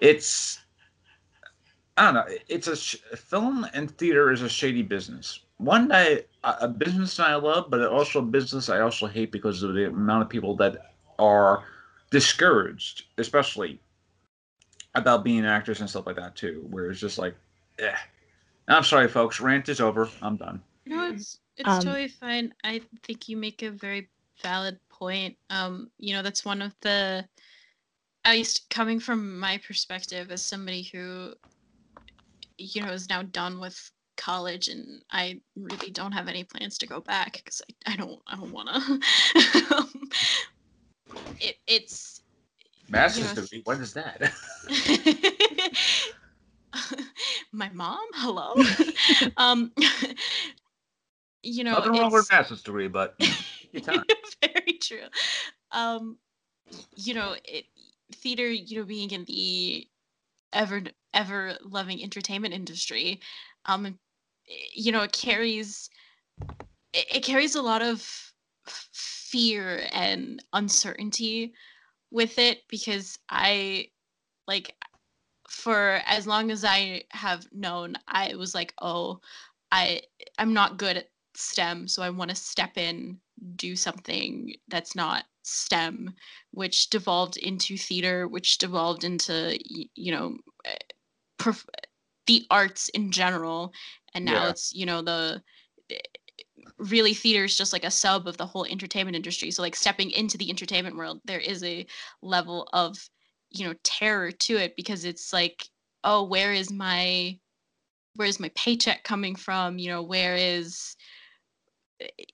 it's I don't know. It's a sh- film and theater is a shady business. One day, a business I love, but also a business I also hate because of the amount of people that are discouraged, especially about being actors and stuff like that too, where it's just like, eh. I'm sorry, folks. Rant is over. I'm done. No, it's it's um, totally fine. I think you make a very valid point. Um, you know, that's one of the, at least coming from my perspective as somebody who, you know, is now done with college and I really don't have any plans to go back because I, I don't I don't want to. [laughs] um, it, it's master's you know, degree. What is that? [laughs] my mom. Hello. [laughs] um, [laughs] you know, nothing wrong with master's degree, but very true. Um, you know, it, theater. You know, being in the ever ever loving entertainment industry, um, you know, it carries it, it carries a lot of fear and uncertainty with it because I like for as long as I have known, I was like, oh, I I'm not good at STEM, so I want to step in, do something that's not STEM, which devolved into theater, which devolved into you know eh, perf- the arts in general, and now Yeah. it's you know the eh, really theater is just like a sub of the whole entertainment industry. So like stepping into the entertainment world, there is a level of you know terror to it because it's like oh where is my where's my paycheck coming from? You know where is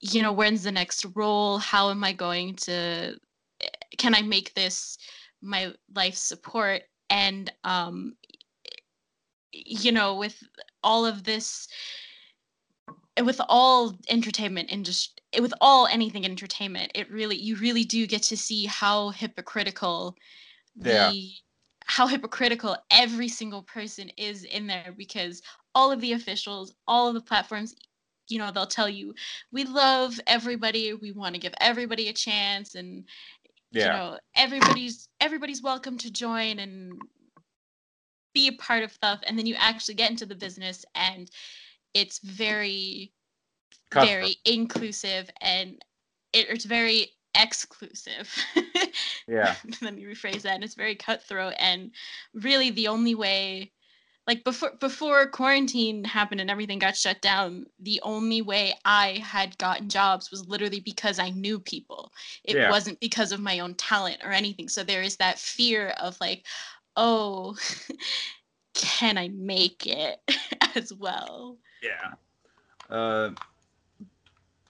you know when's the next role? How am i going to can i make this my life support? And um you know with all of this with all entertainment industry with all anything in entertainment it really you really do get to see how hypocritical Yeah. the how hypocritical every single person is in there because all of the officials all of the platforms you know they'll tell you we love everybody we want to give everybody a chance and you Yeah. know everybody's everybody's welcome to join and be a part of stuff and then you actually get into the business and it's very very inclusive and it, it's very exclusive. [laughs] Yeah. let me rephrase that. And it's very cutthroat and really the only way like before before quarantine happened and everything got shut down the only way i had gotten jobs was literally because i knew people. It Yeah. wasn't because of my own talent or anything. So there is that fear of like oh [laughs] can i make it [laughs] as well Yeah. Uh,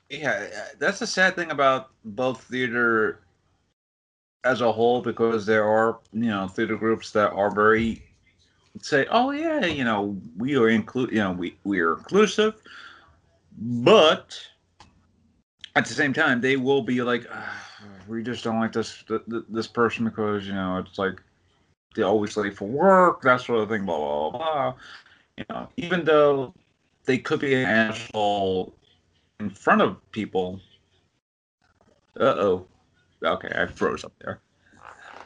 yeah, that's the sad thing about both theater as a whole because there are, you know, theater groups that are very say, "Oh yeah, you know, we are include, you know, we we are inclusive," but at the same time, they will be like, "Ah, "We just don't like this th- th- this person because you know it's like they always late for work, that sort of thing." Blah blah. blah. You know, even though they could be an asshole in front of people. Uh oh. Okay, I froze up there.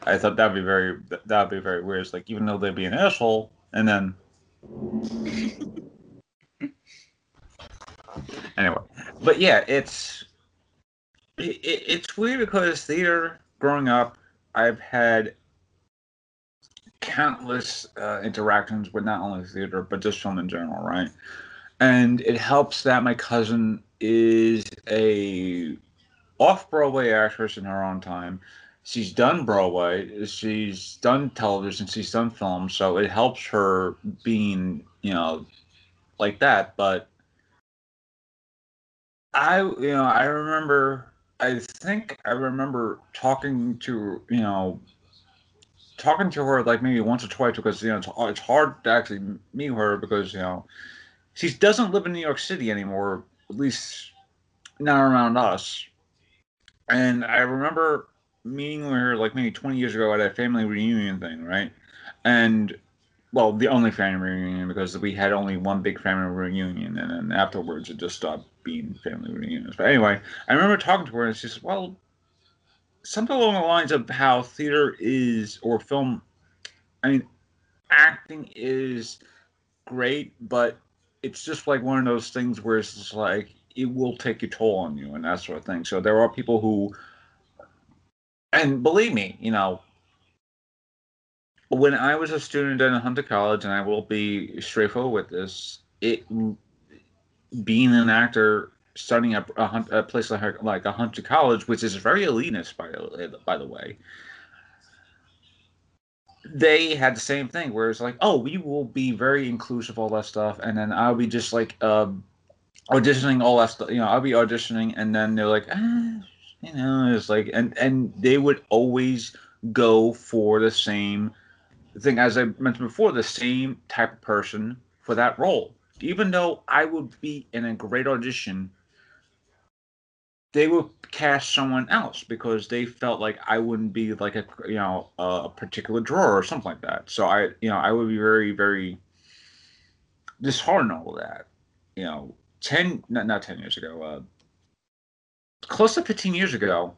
I thought that'd be very that- that'd be very weird. It's like even though they'd be an asshole, and then [laughs] anyway, but yeah, it's it, it- it's weird because theater growing up, I've had countless uh, interactions with not only theater but just film in general, right? And it helps that my cousin is a off Broadway actress in her own time. She's done Broadway, she's done television, she's done film, so it helps her being, you know, like that. But I, you know, I remember, I think I remember talking to, you know, talking to her like maybe once or twice because, you know, it's, it's hard to actually meet her because, you know, she doesn't live in New York City anymore, at least not around us. And I remember meeting her like maybe 20 years ago at a family reunion thing, right? And well, the only family reunion because we had only one big family reunion, and then afterwards it just stopped being family reunions. But anyway, I remember talking to her, and she said, "Well, something along the lines of how theater is or film. I mean, acting is great, but it's just like one of those things where it's just like it will take a toll on you and that sort of thing. So there are people who, and believe me, you know, when I was a student at Hunter College, and I will be straightforward with this, it being an actor starting at a, a place like like a Hunter College, which is very elitist by by the way. They had the same thing where it's like, oh, we will be very inclusive, all that stuff, and then I'll be just like um, auditioning all that stuff. You know, I'll be auditioning, and then they're like, ah, you know, it's like, and and they would always go for the same thing as I mentioned before, the same type of person for that role. Even though I would be in a great audition, they would cast someone else because they felt like I wouldn't be like a you know a particular drawer or something like that. So I you know I would be very very disheartened all of that. You know, ten not not ten years ago, uh, close to fifteen years ago,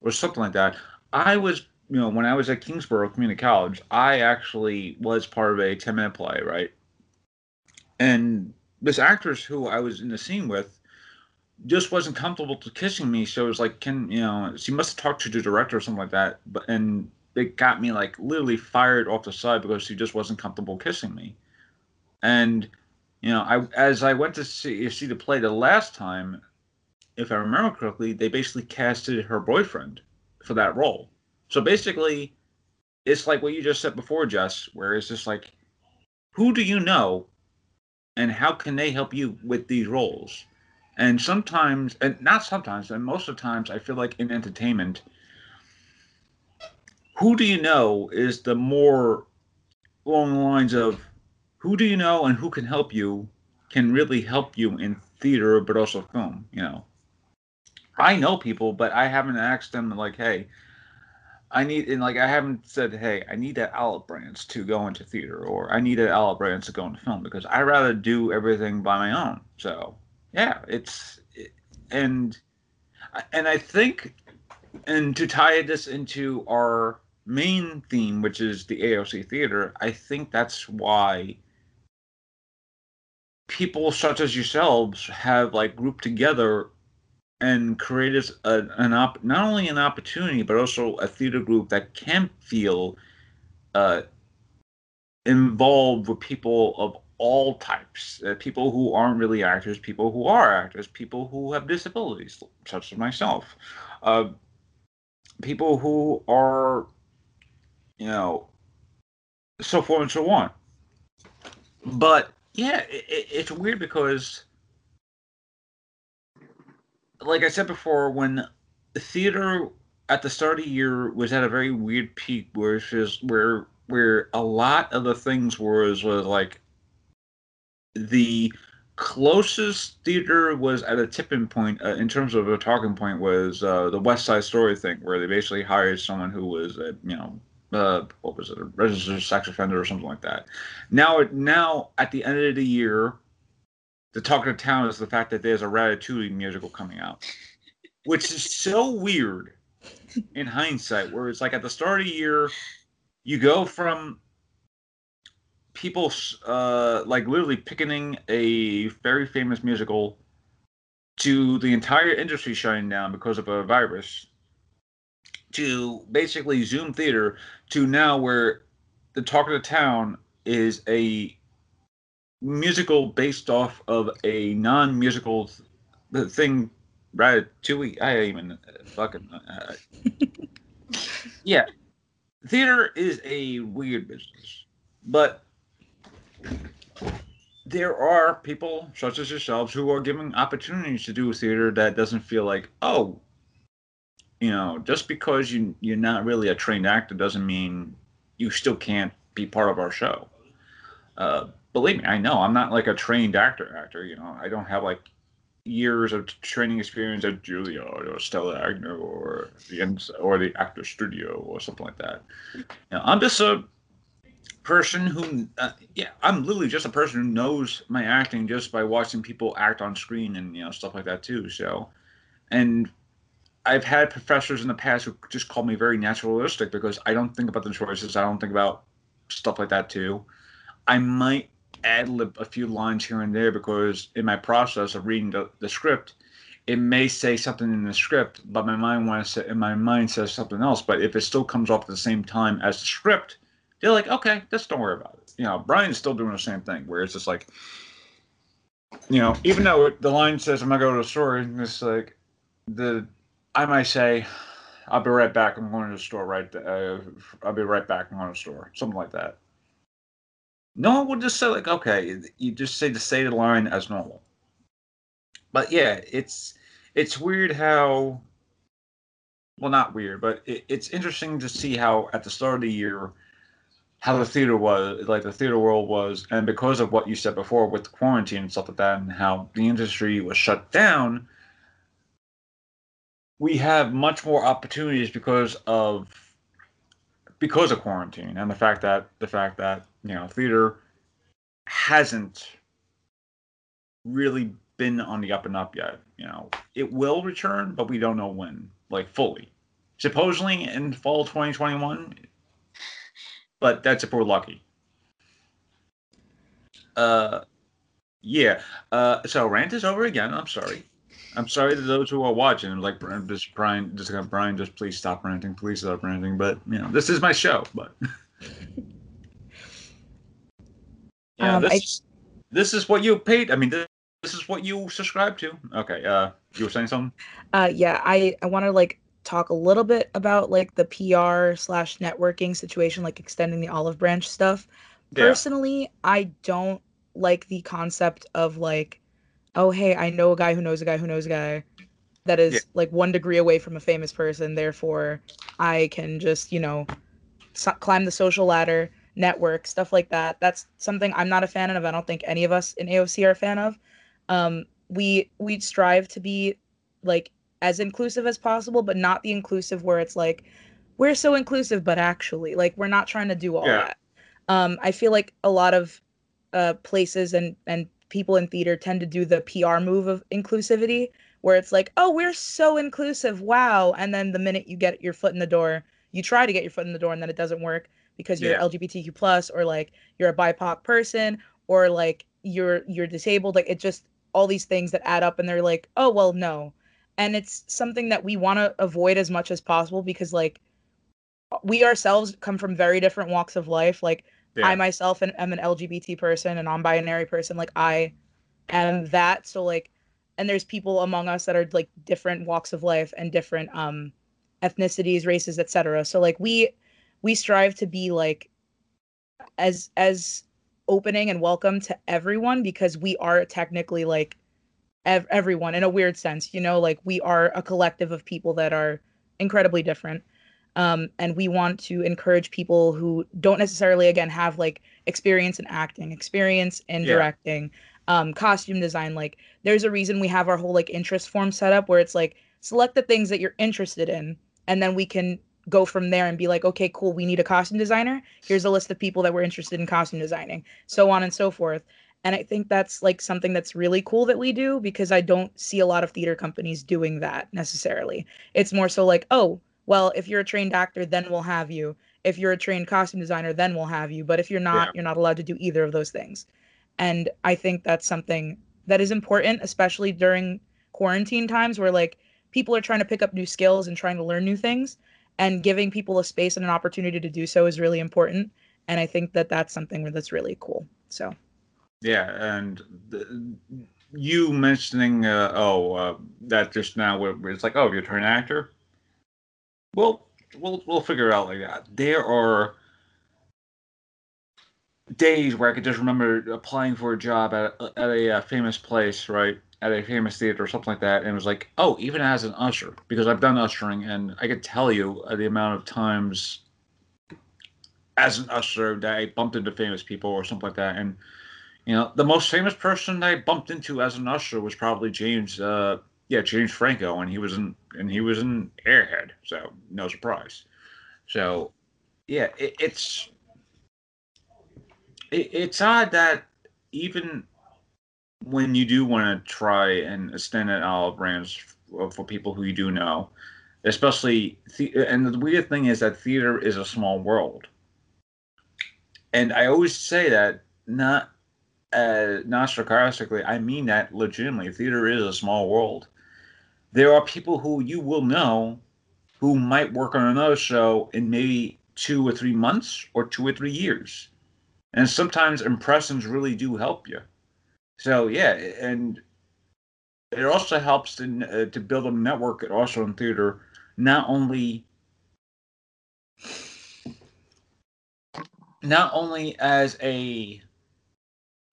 or something like that. I was you know, when I was at Kingsborough Community College, I actually was part of a 10 minute play, right? And this actress who I was in the scene with just wasn't comfortable to kissing me. So it was like, can you know, she must have talked to the director or something like that. But and it got me like literally fired off the side because she just wasn't comfortable kissing me. And you know, I as I went to see see the play the last time, if I remember correctly, they basically casted her boyfriend for that role. So basically, it's like what you just said before, Jess, where it's just like, who do you know, and how can they help you with these roles? And sometimes, and not sometimes, and most of the times, I feel like in entertainment, who do you know is the more along the lines of who do you know and who can help you can really help you in theater, but also film. You know, I know people, but I haven't asked them like, hey, I need and like I haven't said, hey, I need that olive branch to go into theater, or I need that olive branch to go into film because I rather do everything by my own. So yeah, it's and and I think and to tie this into our main theme, which is the AOC theater, I think that's why people such as yourselves have like grouped together and created a, an op not only an opportunity but also a theater group that can feel uh, involved with people of all types uh, people who aren't really actors people who are actors people who have disabilities such as myself. Uh, people who are you know so forth and so on. But yeah it, it's weird because like I said before, when the theater at the start of the year was at a very weird peak, where it's just where where a lot of the things was was like the closest theater was at a tipping point uh, in terms of a talking point was uh, the West Side Story thing, where they basically hired someone who was a you know uh, what was it a registered sex offender or something like that. Now now at the end of the year, the talk of the town is the fact that there's a Ratatouille musical coming out, which is so weird in hindsight. Where it's like at the start of the year, you go from people uh, like literally picketing a very famous musical to the entire industry shutting down because of a virus to basically Zoom theater to now where the talk of the town is a musical based off of a non-musical th- thing Ratatouille. I even uh, fucking uh, [laughs] yeah. Theater is a weird business, but there are people such as yourselves who are giving opportunities to do theater that doesn't feel like oh, you know, just because you you're not really a trained actor doesn't mean you still can't be part of our show. Uh, believe me, I know I'm not like a trained actor. Actor, you know, I don't have like years of training experience at Juilliard or Stella Adler or the or the Actor Studio or something like that. You know, I'm just a person who, uh, yeah, I'm literally just a person who knows my acting just by watching people act on screen and you know stuff like that too. So, and I've had professors in the past who just called me very naturalistic because I don't think about the choices. I don't think about stuff like that too. I might ad lib a few lines here and there because in my process of reading the, the script, it may say something in the script, but my mind wants to, and my mind says something else. But if it still comes off at the same time as the script, they're like, okay, just don't worry about it. You know, Brian's still doing the same thing, where it's just like, you know, even though the line says I'm gonna go to the store, it's like the I might say, I'll be right back. I'm going to the store right. Uh, I'll be right back. I'm going to the store. Something like that. No one would just say like, okay, you just say the say the line as normal. But yeah, it's it's weird how well not weird, but it, it's interesting to see how at the start of the year how the theater was like the theater world was and because of what you said before with quarantine and stuff like that and how the industry was shut down we have much more opportunities because of because of quarantine and the fact that the fact that you know theater hasn't really been on the up and up yet. You know, it will return, but we don't know when, like fully. Supposedly in fall 2021, but that's if we're lucky. Uh, Yeah. Uh, so rant is over again. I'm sorry. I'm sorry to those who are watching. Like just Brian, just Brian, just please stop ranting. Please stop ranting. But you know, this is my show. But [laughs] yeah, Um, this I- is this is what you paid. I mean, this, this is what you subscribe to. Okay. Uh, you were saying something? Uh, yeah, I I want to like talk a little bit about like the PR slash networking situation, like extending the olive branch stuff. Yeah. Personally, I don't like the concept of like, oh hey, I know a guy who knows a guy who knows a guy that is Yeah. like one degree away from a famous person. Therefore, I can just you know so- climb the social ladder, network, stuff like that. That's something I'm not a fan of. I don't think any of us in AOC are a fan of. Um, we we strive to be like as inclusive as possible, but not the inclusive where it's like we're so inclusive, but actually like we're not trying to do all Yeah. that. Um, I feel like a lot of uh, places and and people in theater tend to do the PR move of inclusivity, where it's like, oh, we're so inclusive, wow, and then the minute you get your foot in the door, you try to get your foot in the door, and then it doesn't work because you're Yeah. LGBTQ plus or like you're a BIPOC person or like you're you're disabled. Like it just all these things that add up, and they're like, oh well, no, and it's something that we want to avoid as much as possible because like we ourselves come from very different walks of life. Like Yeah. i myself am, am an lgbt person a non-binary person. Like i am that. So like and there's people among us that are like different walks of life and different um ethnicities races etc so like we we strive to be like as as opening and welcome to everyone because we are technically like ev- everyone in a weird sense you know like we are a collective of people that are incredibly different um, and we want to encourage people who don't necessarily again have like experience in acting experience in Yeah. directing um, costume design like there's a reason we have our whole like interest form set up where it's like select the things that you're interested in and then we can go from there and be like okay cool we need a costume designer here's a list of people that we're interested in costume designing so on and so forth and i think that's like something that's really cool that we do because i don't see a lot of theater companies doing that necessarily. It's more so like oh well if you're a trained actor then we'll have you. If you're a trained costume designer then we'll have you. But if you're not Yeah. you're not allowed to do either of those things. And i think that's something that is important especially during quarantine times where like people are trying to pick up new skills and trying to learn new things. And giving people a space and an opportunity to do so is really important. And i think that that's something that's really cool. So Yeah, and the, you mentioning, uh, oh, uh, that just now, where it's like, oh, you're an actor. Well, we'll we'll figure it out like that. There are days where I could just remember applying for a job at a, at a uh, famous place, right? At a famous theater or something like that, and it was like, oh, even as an usher, because I've done ushering, and I could tell you uh, the amount of times as an usher that I bumped into famous people or something like that, and you know, the most famous person I bumped into as an usher was probably James. Uh, yeah, James Franco, and he was in and he was in Airhead, so no surprise. So, yeah, it, it's it, it's odd that even when you do want to try and extend an olive branch for, for people who you do know, especially the, and the weird thing is that theater is a small world, and I always say that not uh, not sarcastically, I mean that legitimately. Theater is a small world. There are people who you will know who might work on another show in maybe two or three months or two or three years. And sometimes impressions really do help you. So, yeah, and it also helps to, uh, to build a network also in theater, not only not only as a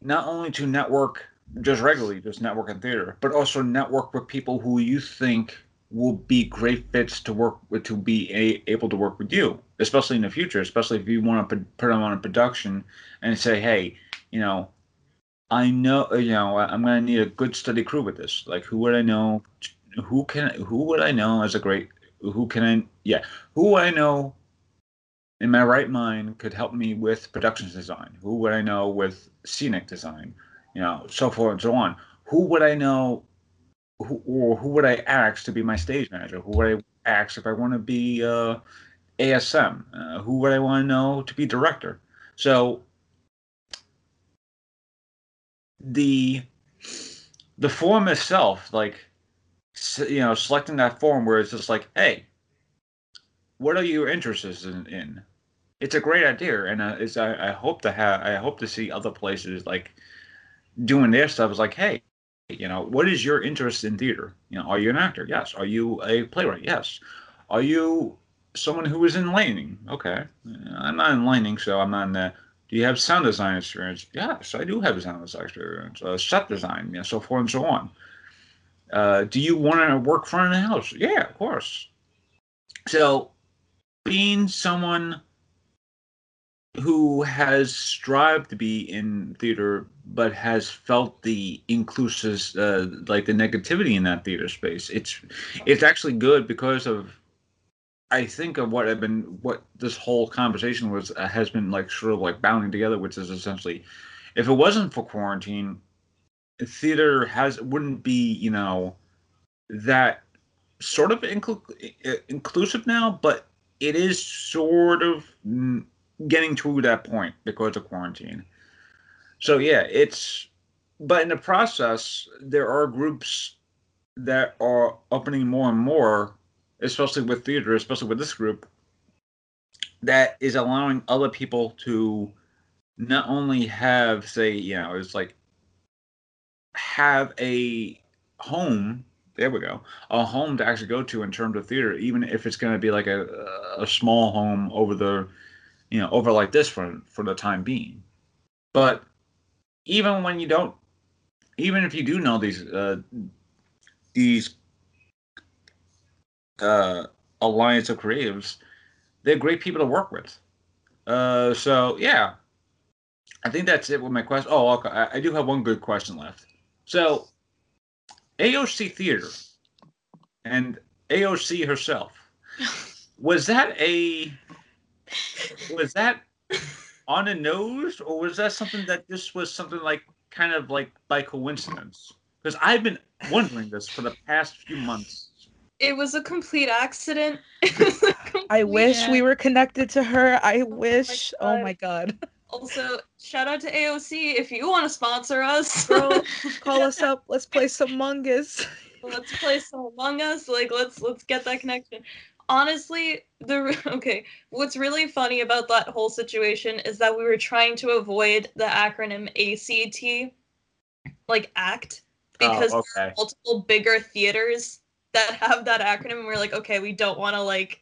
not only to network just regularly, just network in theater, but also network with people who you think will be great fits to work with, to be a, able to work with you, especially in the future, especially if you want to put, put them on a production and say, hey, you know, I know, you know, I'm going to need a good study crew with this. Like, who would I know? Who can, who would I know as a great, who can I, yeah, who I know in my right mind could help me with productions design? Who would I know with scenic design? You know, so forth and so on. Who would I know, who, or who would I ask to be my stage manager? Who would I ask if I want to be uh, ASM? Uh, who would I want to know to be director? So the the form itself, like you know, selecting that form where it's just like, hey, what are your interests in? in? It's a great idea, and uh, it's I, I hope to have I hope to see other places like doing their stuff. Is like, hey, you know, what is your interest in theater? You know, are you an actor? Yes. Are you a playwright? Yes. Are you someone who is in lighting? Okay. I'm not in lighting, so I'm not in the. Do you have sound design experience? Yes, I do have sound design experience. Uh, set design, yeah, so forth and so on. Uh, do you want to work front of the house? Yeah, of course. So, being someone who has strived to be in theater but has felt the inclusive uh, like the negativity in that theater space. It's it's actually good because of i think of what i've been what this whole conversation was uh, has been like sort of like bounding together which is essentially if it wasn't for quarantine theater has wouldn't be you know that sort of inclu- inclusive now but it is sort of getting to that point because of quarantine. So yeah, it's but in the process there are groups that are opening more and more, especially with theater, especially with this group, that is allowing other people to not only have say, you know, it's like have a home there we go. A home to actually go to in terms of theater even if it's going to be like a, a small home over the you know over like this for for the time being. But even when you don't even if you do know these uh these uh alliance of creatives they're great people to work with. Uh so yeah. I think that's it with my question oh okay. I, I do have one good question left. So aoc theater and aoc herself was that a was that on a nose, or was that something that this was something like kind of like by coincidence? Because I've been wondering this for the past few months. It was a complete accident. [laughs] a complete I wish yeah. we were connected to her. I oh wish. My oh my god. [laughs] Also, shout out to AOC if you want to sponsor us. Girl, [laughs] call us up. Let's play some Mungus. let's play some Among Us. Like, let's let's get that connection honestly, the [laughs] okay, what's really funny about that whole situation is that we were trying to avoid the acronym ACT, like ACT, oh, because oh, okay. there are multiple bigger theaters that have that acronym. And we're like, okay, we don't want to like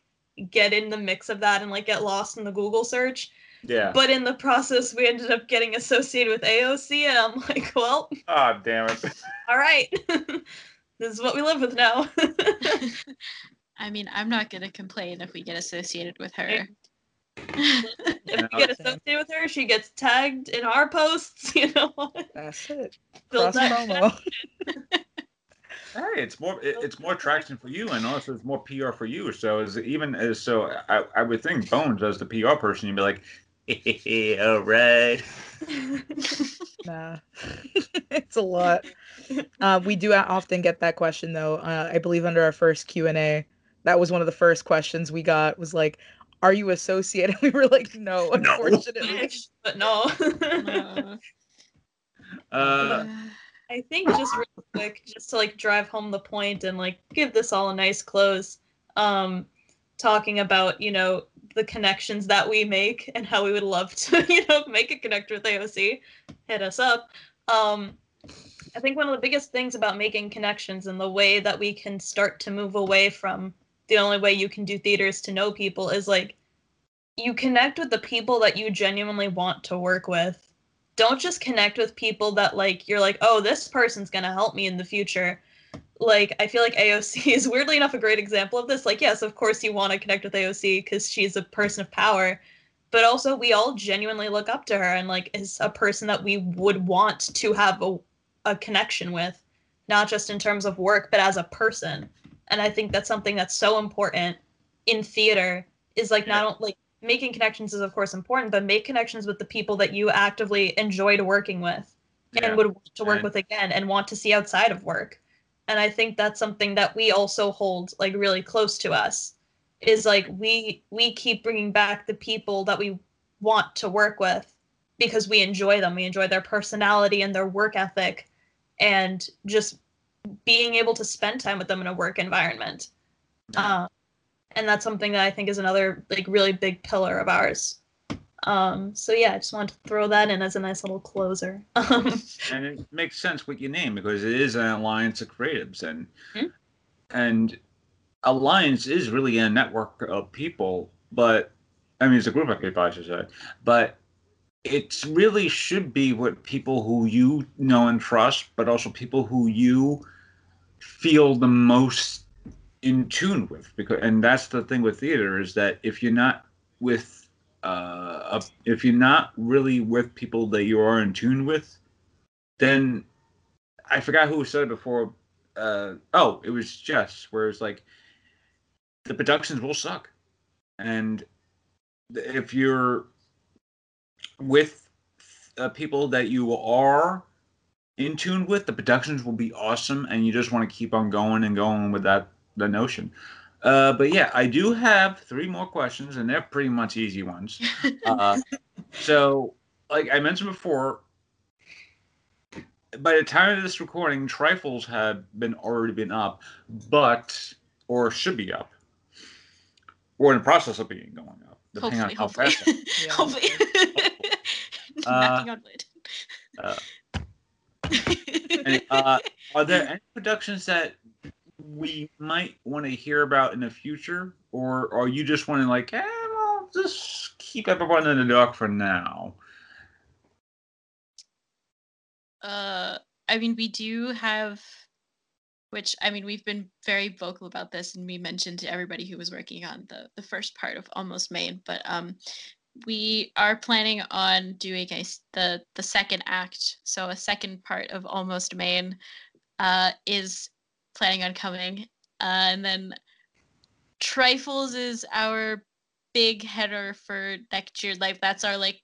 get in the mix of that and like get lost in the Google search. Yeah. But in the process, we ended up getting associated with AOC, and I'm [laughs] like, well. Oh, damn it. [laughs] all right. [laughs] this is what we live with now. I mean, I'm not gonna complain if we get associated with her. if we get associated with her, she gets tagged in our posts. You know? That's it. Cross promo. hey, it's more it's more traction for you, and also it's more PR for you. So as even as so, I, I would think Bones as the PR person, you'd be like, hey, [laughs] all right. [laughs] nah, it's a lot. Uh, we do often get that question though. Uh, I believe under our first Q and A, that was one of the first questions we got was like are you associated [laughs] we were like no unfortunately but no uh, i think just real quick just to like drive home the point and like give this all a nice close um talking about you know the connections that we make and how we would love to [laughs] you know make a connect with aoc hit us up um I think one of the biggest things about making connections and the way that we can start to move away from the only way you can do theater is to know people is like you connect with the people that you genuinely want to work with. Don't just connect with people that like you're like, "Oh, this person's to help me in the future." Like I feel like AOC [laughs] is weirdly enough a great example of this. Like yes, of course you want to connect with AOC cuz she's a person of power, but also we all genuinely look up to her and like is a person that we would want to have a, a connection with, not just in terms of work, but as a person and i think that's something that's so important in theater is like not only like making connections is of course important but make connections with the people that you actively enjoyed working with yeah. and would want to work with again and want to see outside of work and i think that's something that we also hold like really close to us is like we we keep bringing back the people that we want to work with because we enjoy them. We enjoy their personality and their work ethic and just being able to spend time with them in a work environment. Uh, and that's something that I think is another like really big pillar of ours. Um, so yeah, I just wanted to throw that in as a nice little closer. [laughs] Um, and it makes sense with your name because it is an alliance of creatives and Mhm. and alliance is really a network of people but i mean it's a group of people i should say but it really should be with people who you know and trust but also people who you feel the most in tune with because and that's the thing with theater is that if you're not with uh, if you're not really with people that you are in tune with, then I forgot who said it before. Uh, oh, it was Jess, where it's like the productions will suck, and if you're with uh, people that you are in tune with, the productions will be awesome, and you just want to keep on going and going with that the notion. Uh, but yeah, I do have three more questions, and they're pretty much easy ones. [laughs] Uh, so, like I mentioned before, by the time of this recording, trifles have been already been up, but or should be up, or in the process of being going up, depending hopefully, on how hopefully, fast. Yeah. hopefully. [laughs] Uh, Knocking on wood. uh, [laughs] And, uh, are there any productions that we might want to hear about in the future, or are you just wanting like, eh, well, just keep everyone in the dark for now? uh i mean we do have which i mean we've been very vocal about this and we mentioned to everybody who was working on the the first part of almost Maine but um we are planning on doing a the the second act so a second part of almost Maine uh is planning on coming uh, and then trifles is our big header for next year like that's our like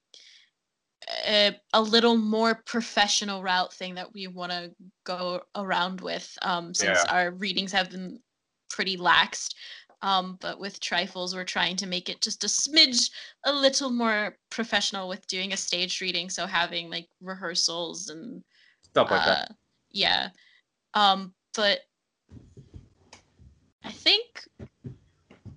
a, a little more professional route thing that we want to go around with um, since Yeah. our readings have been pretty laxed. Um, but with trifles, we're trying to make it just a smidge, a little more professional with doing a stage reading. So having like rehearsals and Stuff like that. uh, yeah. Um, but I think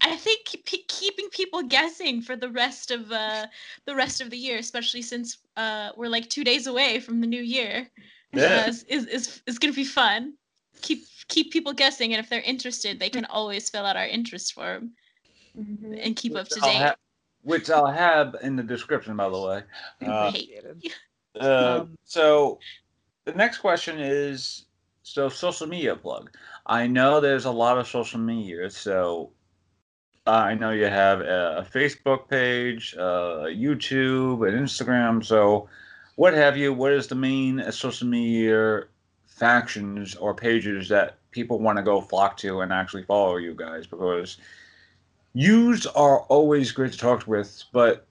I think keep, keeping people guessing for the rest of uh, the rest of the year, especially since uh, we're like two days away from the new year, Yeah. uh, is, is is is gonna be fun. Keep keep people guessing, and if they're interested, they can always fill out our interest form and keep up to I'll date. ha- which I'll have in the description, by the way. Uh, Uh, Um, so the next question is so social media plug. I know there's a lot of social media, so I know you have a Facebook page, uh, YouTube, and Instagram. So, what have you? What is the main uh, social media factions or pages that people want to go flock to and actually follow you guys? Because yous are always great to talk with, but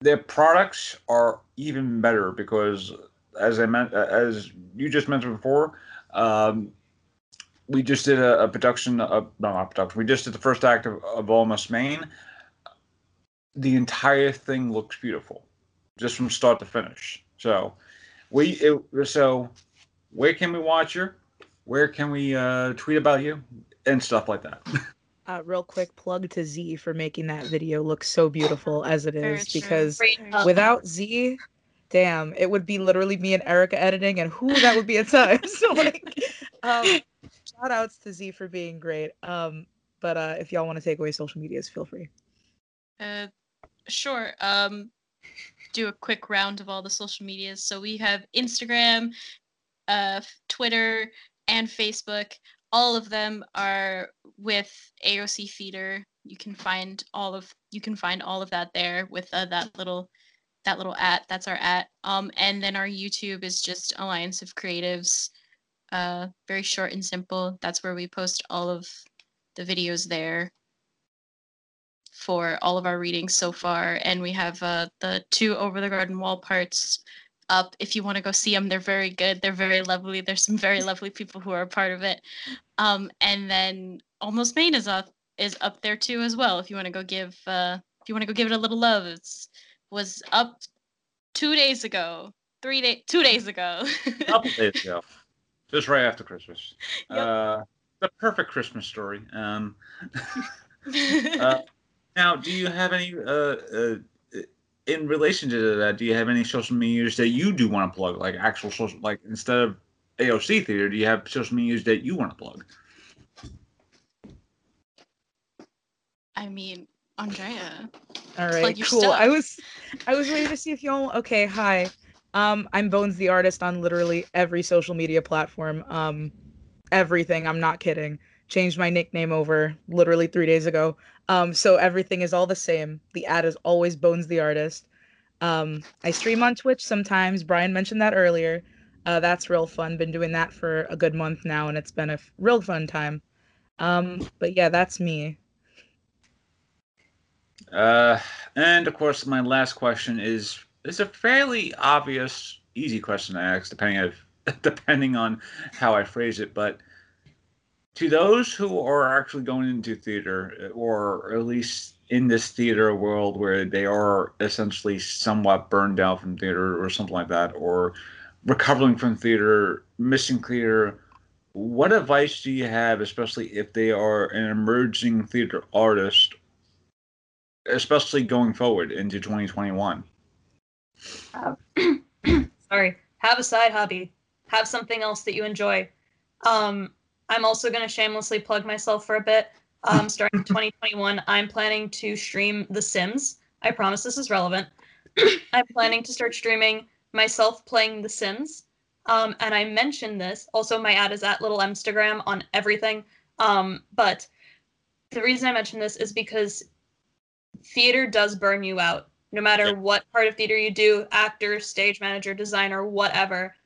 their products are even better because as I meant as you just mentioned before, um, we just did a, a production of no not production. We just did the first act of, of Almost Maine. The entire thing looks beautiful, just from start to finish. So we it, so where can we watch you? Where can we uh, tweet about you and stuff like that? [laughs] uh, real quick plug to Z for making that video look so beautiful as it Very is true. because Great. Very true. without Z, damn, it would be literally me and Erica editing, and who that would be at times. so [laughs] like, um, shout outs to Z for being great. Um, but uh, if y'all want to take away social medias, feel free. Uh, sure. Um, do a quick round of all the social medias. So we have Instagram, uh, Twitter, and Facebook. All of them are with AOC Theater. You can find all of you can find all of that there with uh, that little that little at. That's our at. Um, and then our YouTube is just Alliance of Creatives. Uh, very short and simple. That's where we post all of the videos there for all of our readings so far and we have uh, the two over the garden wall parts up if you want to go see them they're very good they're very lovely there's some very [laughs] lovely people who are a part of it um, and then almost Maine is up is up there too as well if you want to go give uh, if you want to go give it a little love it's was up two days ago, three days, two days ago. A couple days [laughs] ago, just right after Christmas. Yep. Uh, the perfect Christmas story. Um, [laughs] uh, now, do you have any uh, uh, in relation to that? Do you have any social medias that you do want to plug, like actual social, like instead of AOC theater? Do you have social medias that you want to plug? I mean, Andrea. All right, your cool. stuff. I was I was waiting to see if y'all okay, hi. Um I'm Bones the artist on literally every social media platform. Um everything, I'm not kidding. Changed my nickname over literally 3 days ago. Um so everything is all the same. The ad is always Bones the artist. Um I stream on Twitch sometimes. Brian mentioned that earlier. Uh that's real fun. Been doing that for a good month now and it's been a f- real fun time. Um but yeah, that's me. Uh, and of course, my last question is is a fairly obvious, easy question to ask, depending [laughs] depending on how I phrase it. But to those who are actually going into theater, or at least in this theater world where they are essentially somewhat burned out from theater or something like that, or recovering from theater, missing theater, what advice do you have, especially if they are an emerging theater artist especially going forward into 2021. [clears throat] Sorry. Have a side hobby. Have something else that you enjoy. Um, I'm also going to shamelessly plug myself for a bit. Um, starting [laughs] 2021, I'm planning to stream The Sims. I promise this is relevant. [clears throat] I'm planning to start streaming myself playing The Sims. Um, and I mentioned this. Also, my ad is at Little Instagram on everything. Um, but the reason I mention this is because theater does burn you out. No matter Yeah. what part of theater you do, actor, stage manager, designer, whatever,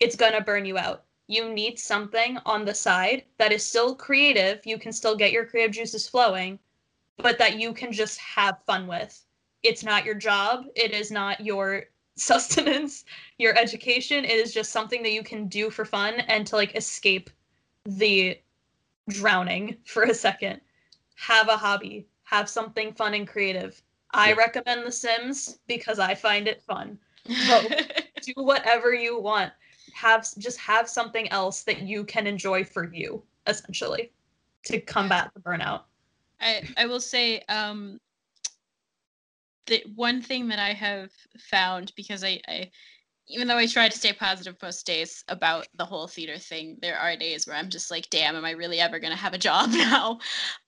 it's gonna burn you out. You need something on the side that is still creative. You can still get your creative juices flowing, but that you can just have fun with. It's not your job. It is not your [laughs] sustenance, your education. It is just something that you can do for fun and to like escape the drowning [laughs] for a second. Have a hobby. Have something fun and creative. I recommend The Sims because I find it fun. [laughs] Do whatever you want. Have just have something else that you can enjoy for you, essentially, to combat the burnout. I I will say um the one thing that I have found because I, I even though I try to stay positive most days about the whole theater thing, there are days where I'm just like, damn, am I really ever gonna have a job [laughs] now?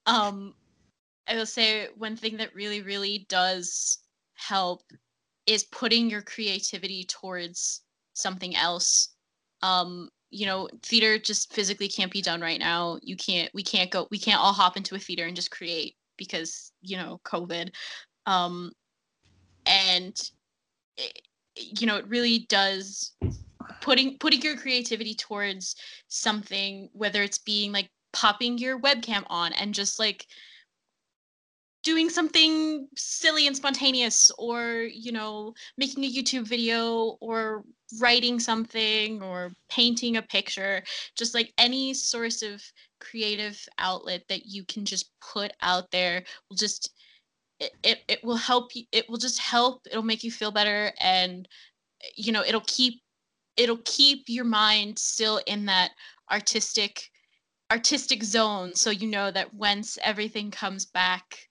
Um I will say one thing that really, really does help is putting your creativity towards something else. Um, you know, theater just physically can't be done right now. You can't we can't go we can't all hop into a theater and just create because, you know, COVID. Um and it, you know, it really does putting putting your creativity towards something whether it's being like popping your webcam on and just like doing something silly and spontaneous or you know making a youtube video or writing something or painting a picture just like any source of creative outlet that you can just put out there will just it, it, it will help you it will just help it'll make you feel better and you know it'll keep it'll keep your mind still in that artistic artistic zone. So you know that once everything comes back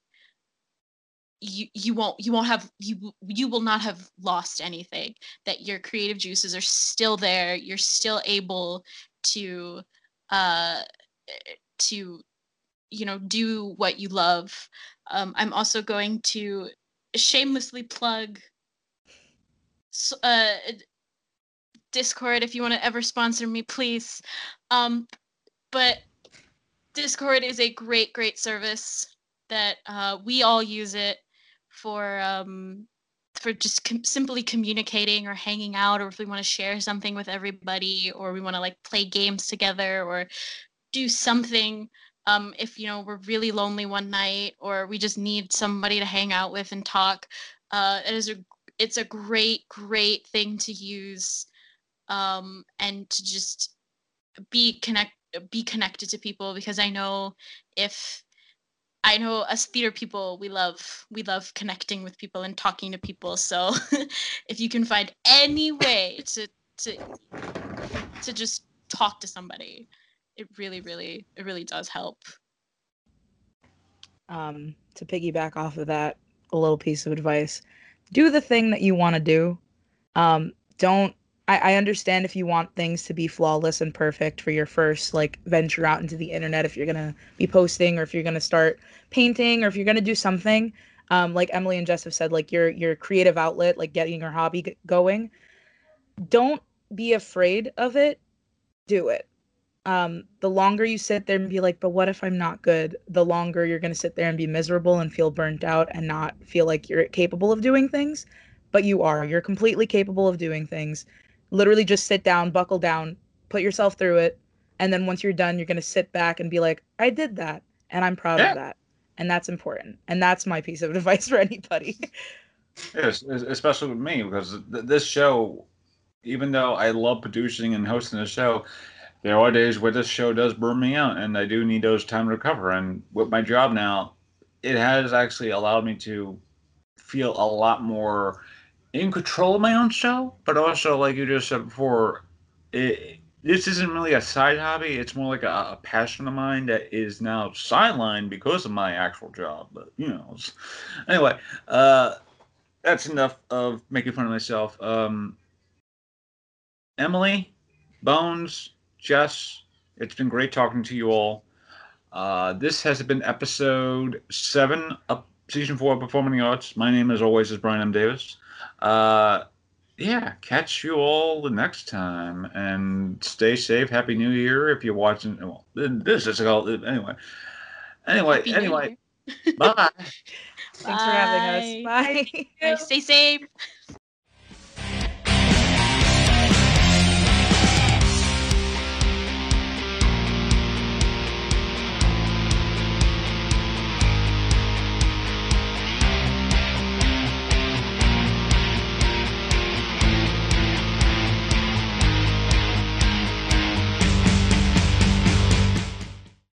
you you won't you won't have you you will not have lost anything that your creative juices are still there you're still able to uh to you know do what you love. Um i'm also going to shamelessly plug uh discord if you want to ever sponsor me please. Um but discord is a great great service that uh, we all use it for um, for just com- simply communicating or hanging out or if we want to share something with everybody or we want to like play games together or do something um, if you know we're really lonely one night or we just need somebody to hang out with and talk uh, it is a it's a great great thing to use um, and to just be connect be connected to people because I know if I know as theater people, we love we love connecting with people and talking to people. So [laughs] if you can find any way to to to just talk to somebody, it really, really, it really does help. Um, to piggyback off of that, a little piece of advice: do the thing that you want to do. Um, don't I, I understand if you want things to be flawless and perfect for your first like venture out into the internet if you're gonna be posting or if you're gonna start painting or if you're gonna do something. Um, like emily and jess have said like your your creative outlet like getting your hobby g- going don't be afraid of it. Do it. Um, the longer you sit there and be like but what if i'm not good? the longer you're gonna sit there and be miserable and feel burnt out and not feel like you're capable of doing things. But you are. You're completely capable of doing things literally just sit down, buckle down, put yourself through it, and then once you're done, you're gonna sit back and be like, I did that, and I'm proud Yeah. of that, and that's important, and that's my piece of [laughs] advice for anybody. Yes, especially with me because th- this show, even though I love producing and hosting the show, there are days where this show does burn me out, and I do need those time to recover. And with my job now, it has actually allowed me to feel a lot more in control of my own show, but also, like you just said before, it. This isn't really a side hobby. It's more like a, a passion of mine that is now sidelined because of my actual job. But you know, anyway, uh, that's enough of making fun of myself. Um, Emily, Bones, Jess, it's been great talking to you all. Uh, this has been episode seven of season four of Performing Arts. My name, as always, is Brian M. Davis. Uh, yeah, catch you all the next time and stay safe. Happy New Year if you're watching. Well, this is called anyway. Anyway, Happy anyway, bye. [laughs] Thanks for having us. Bye. Bye. [laughs] Stay safe.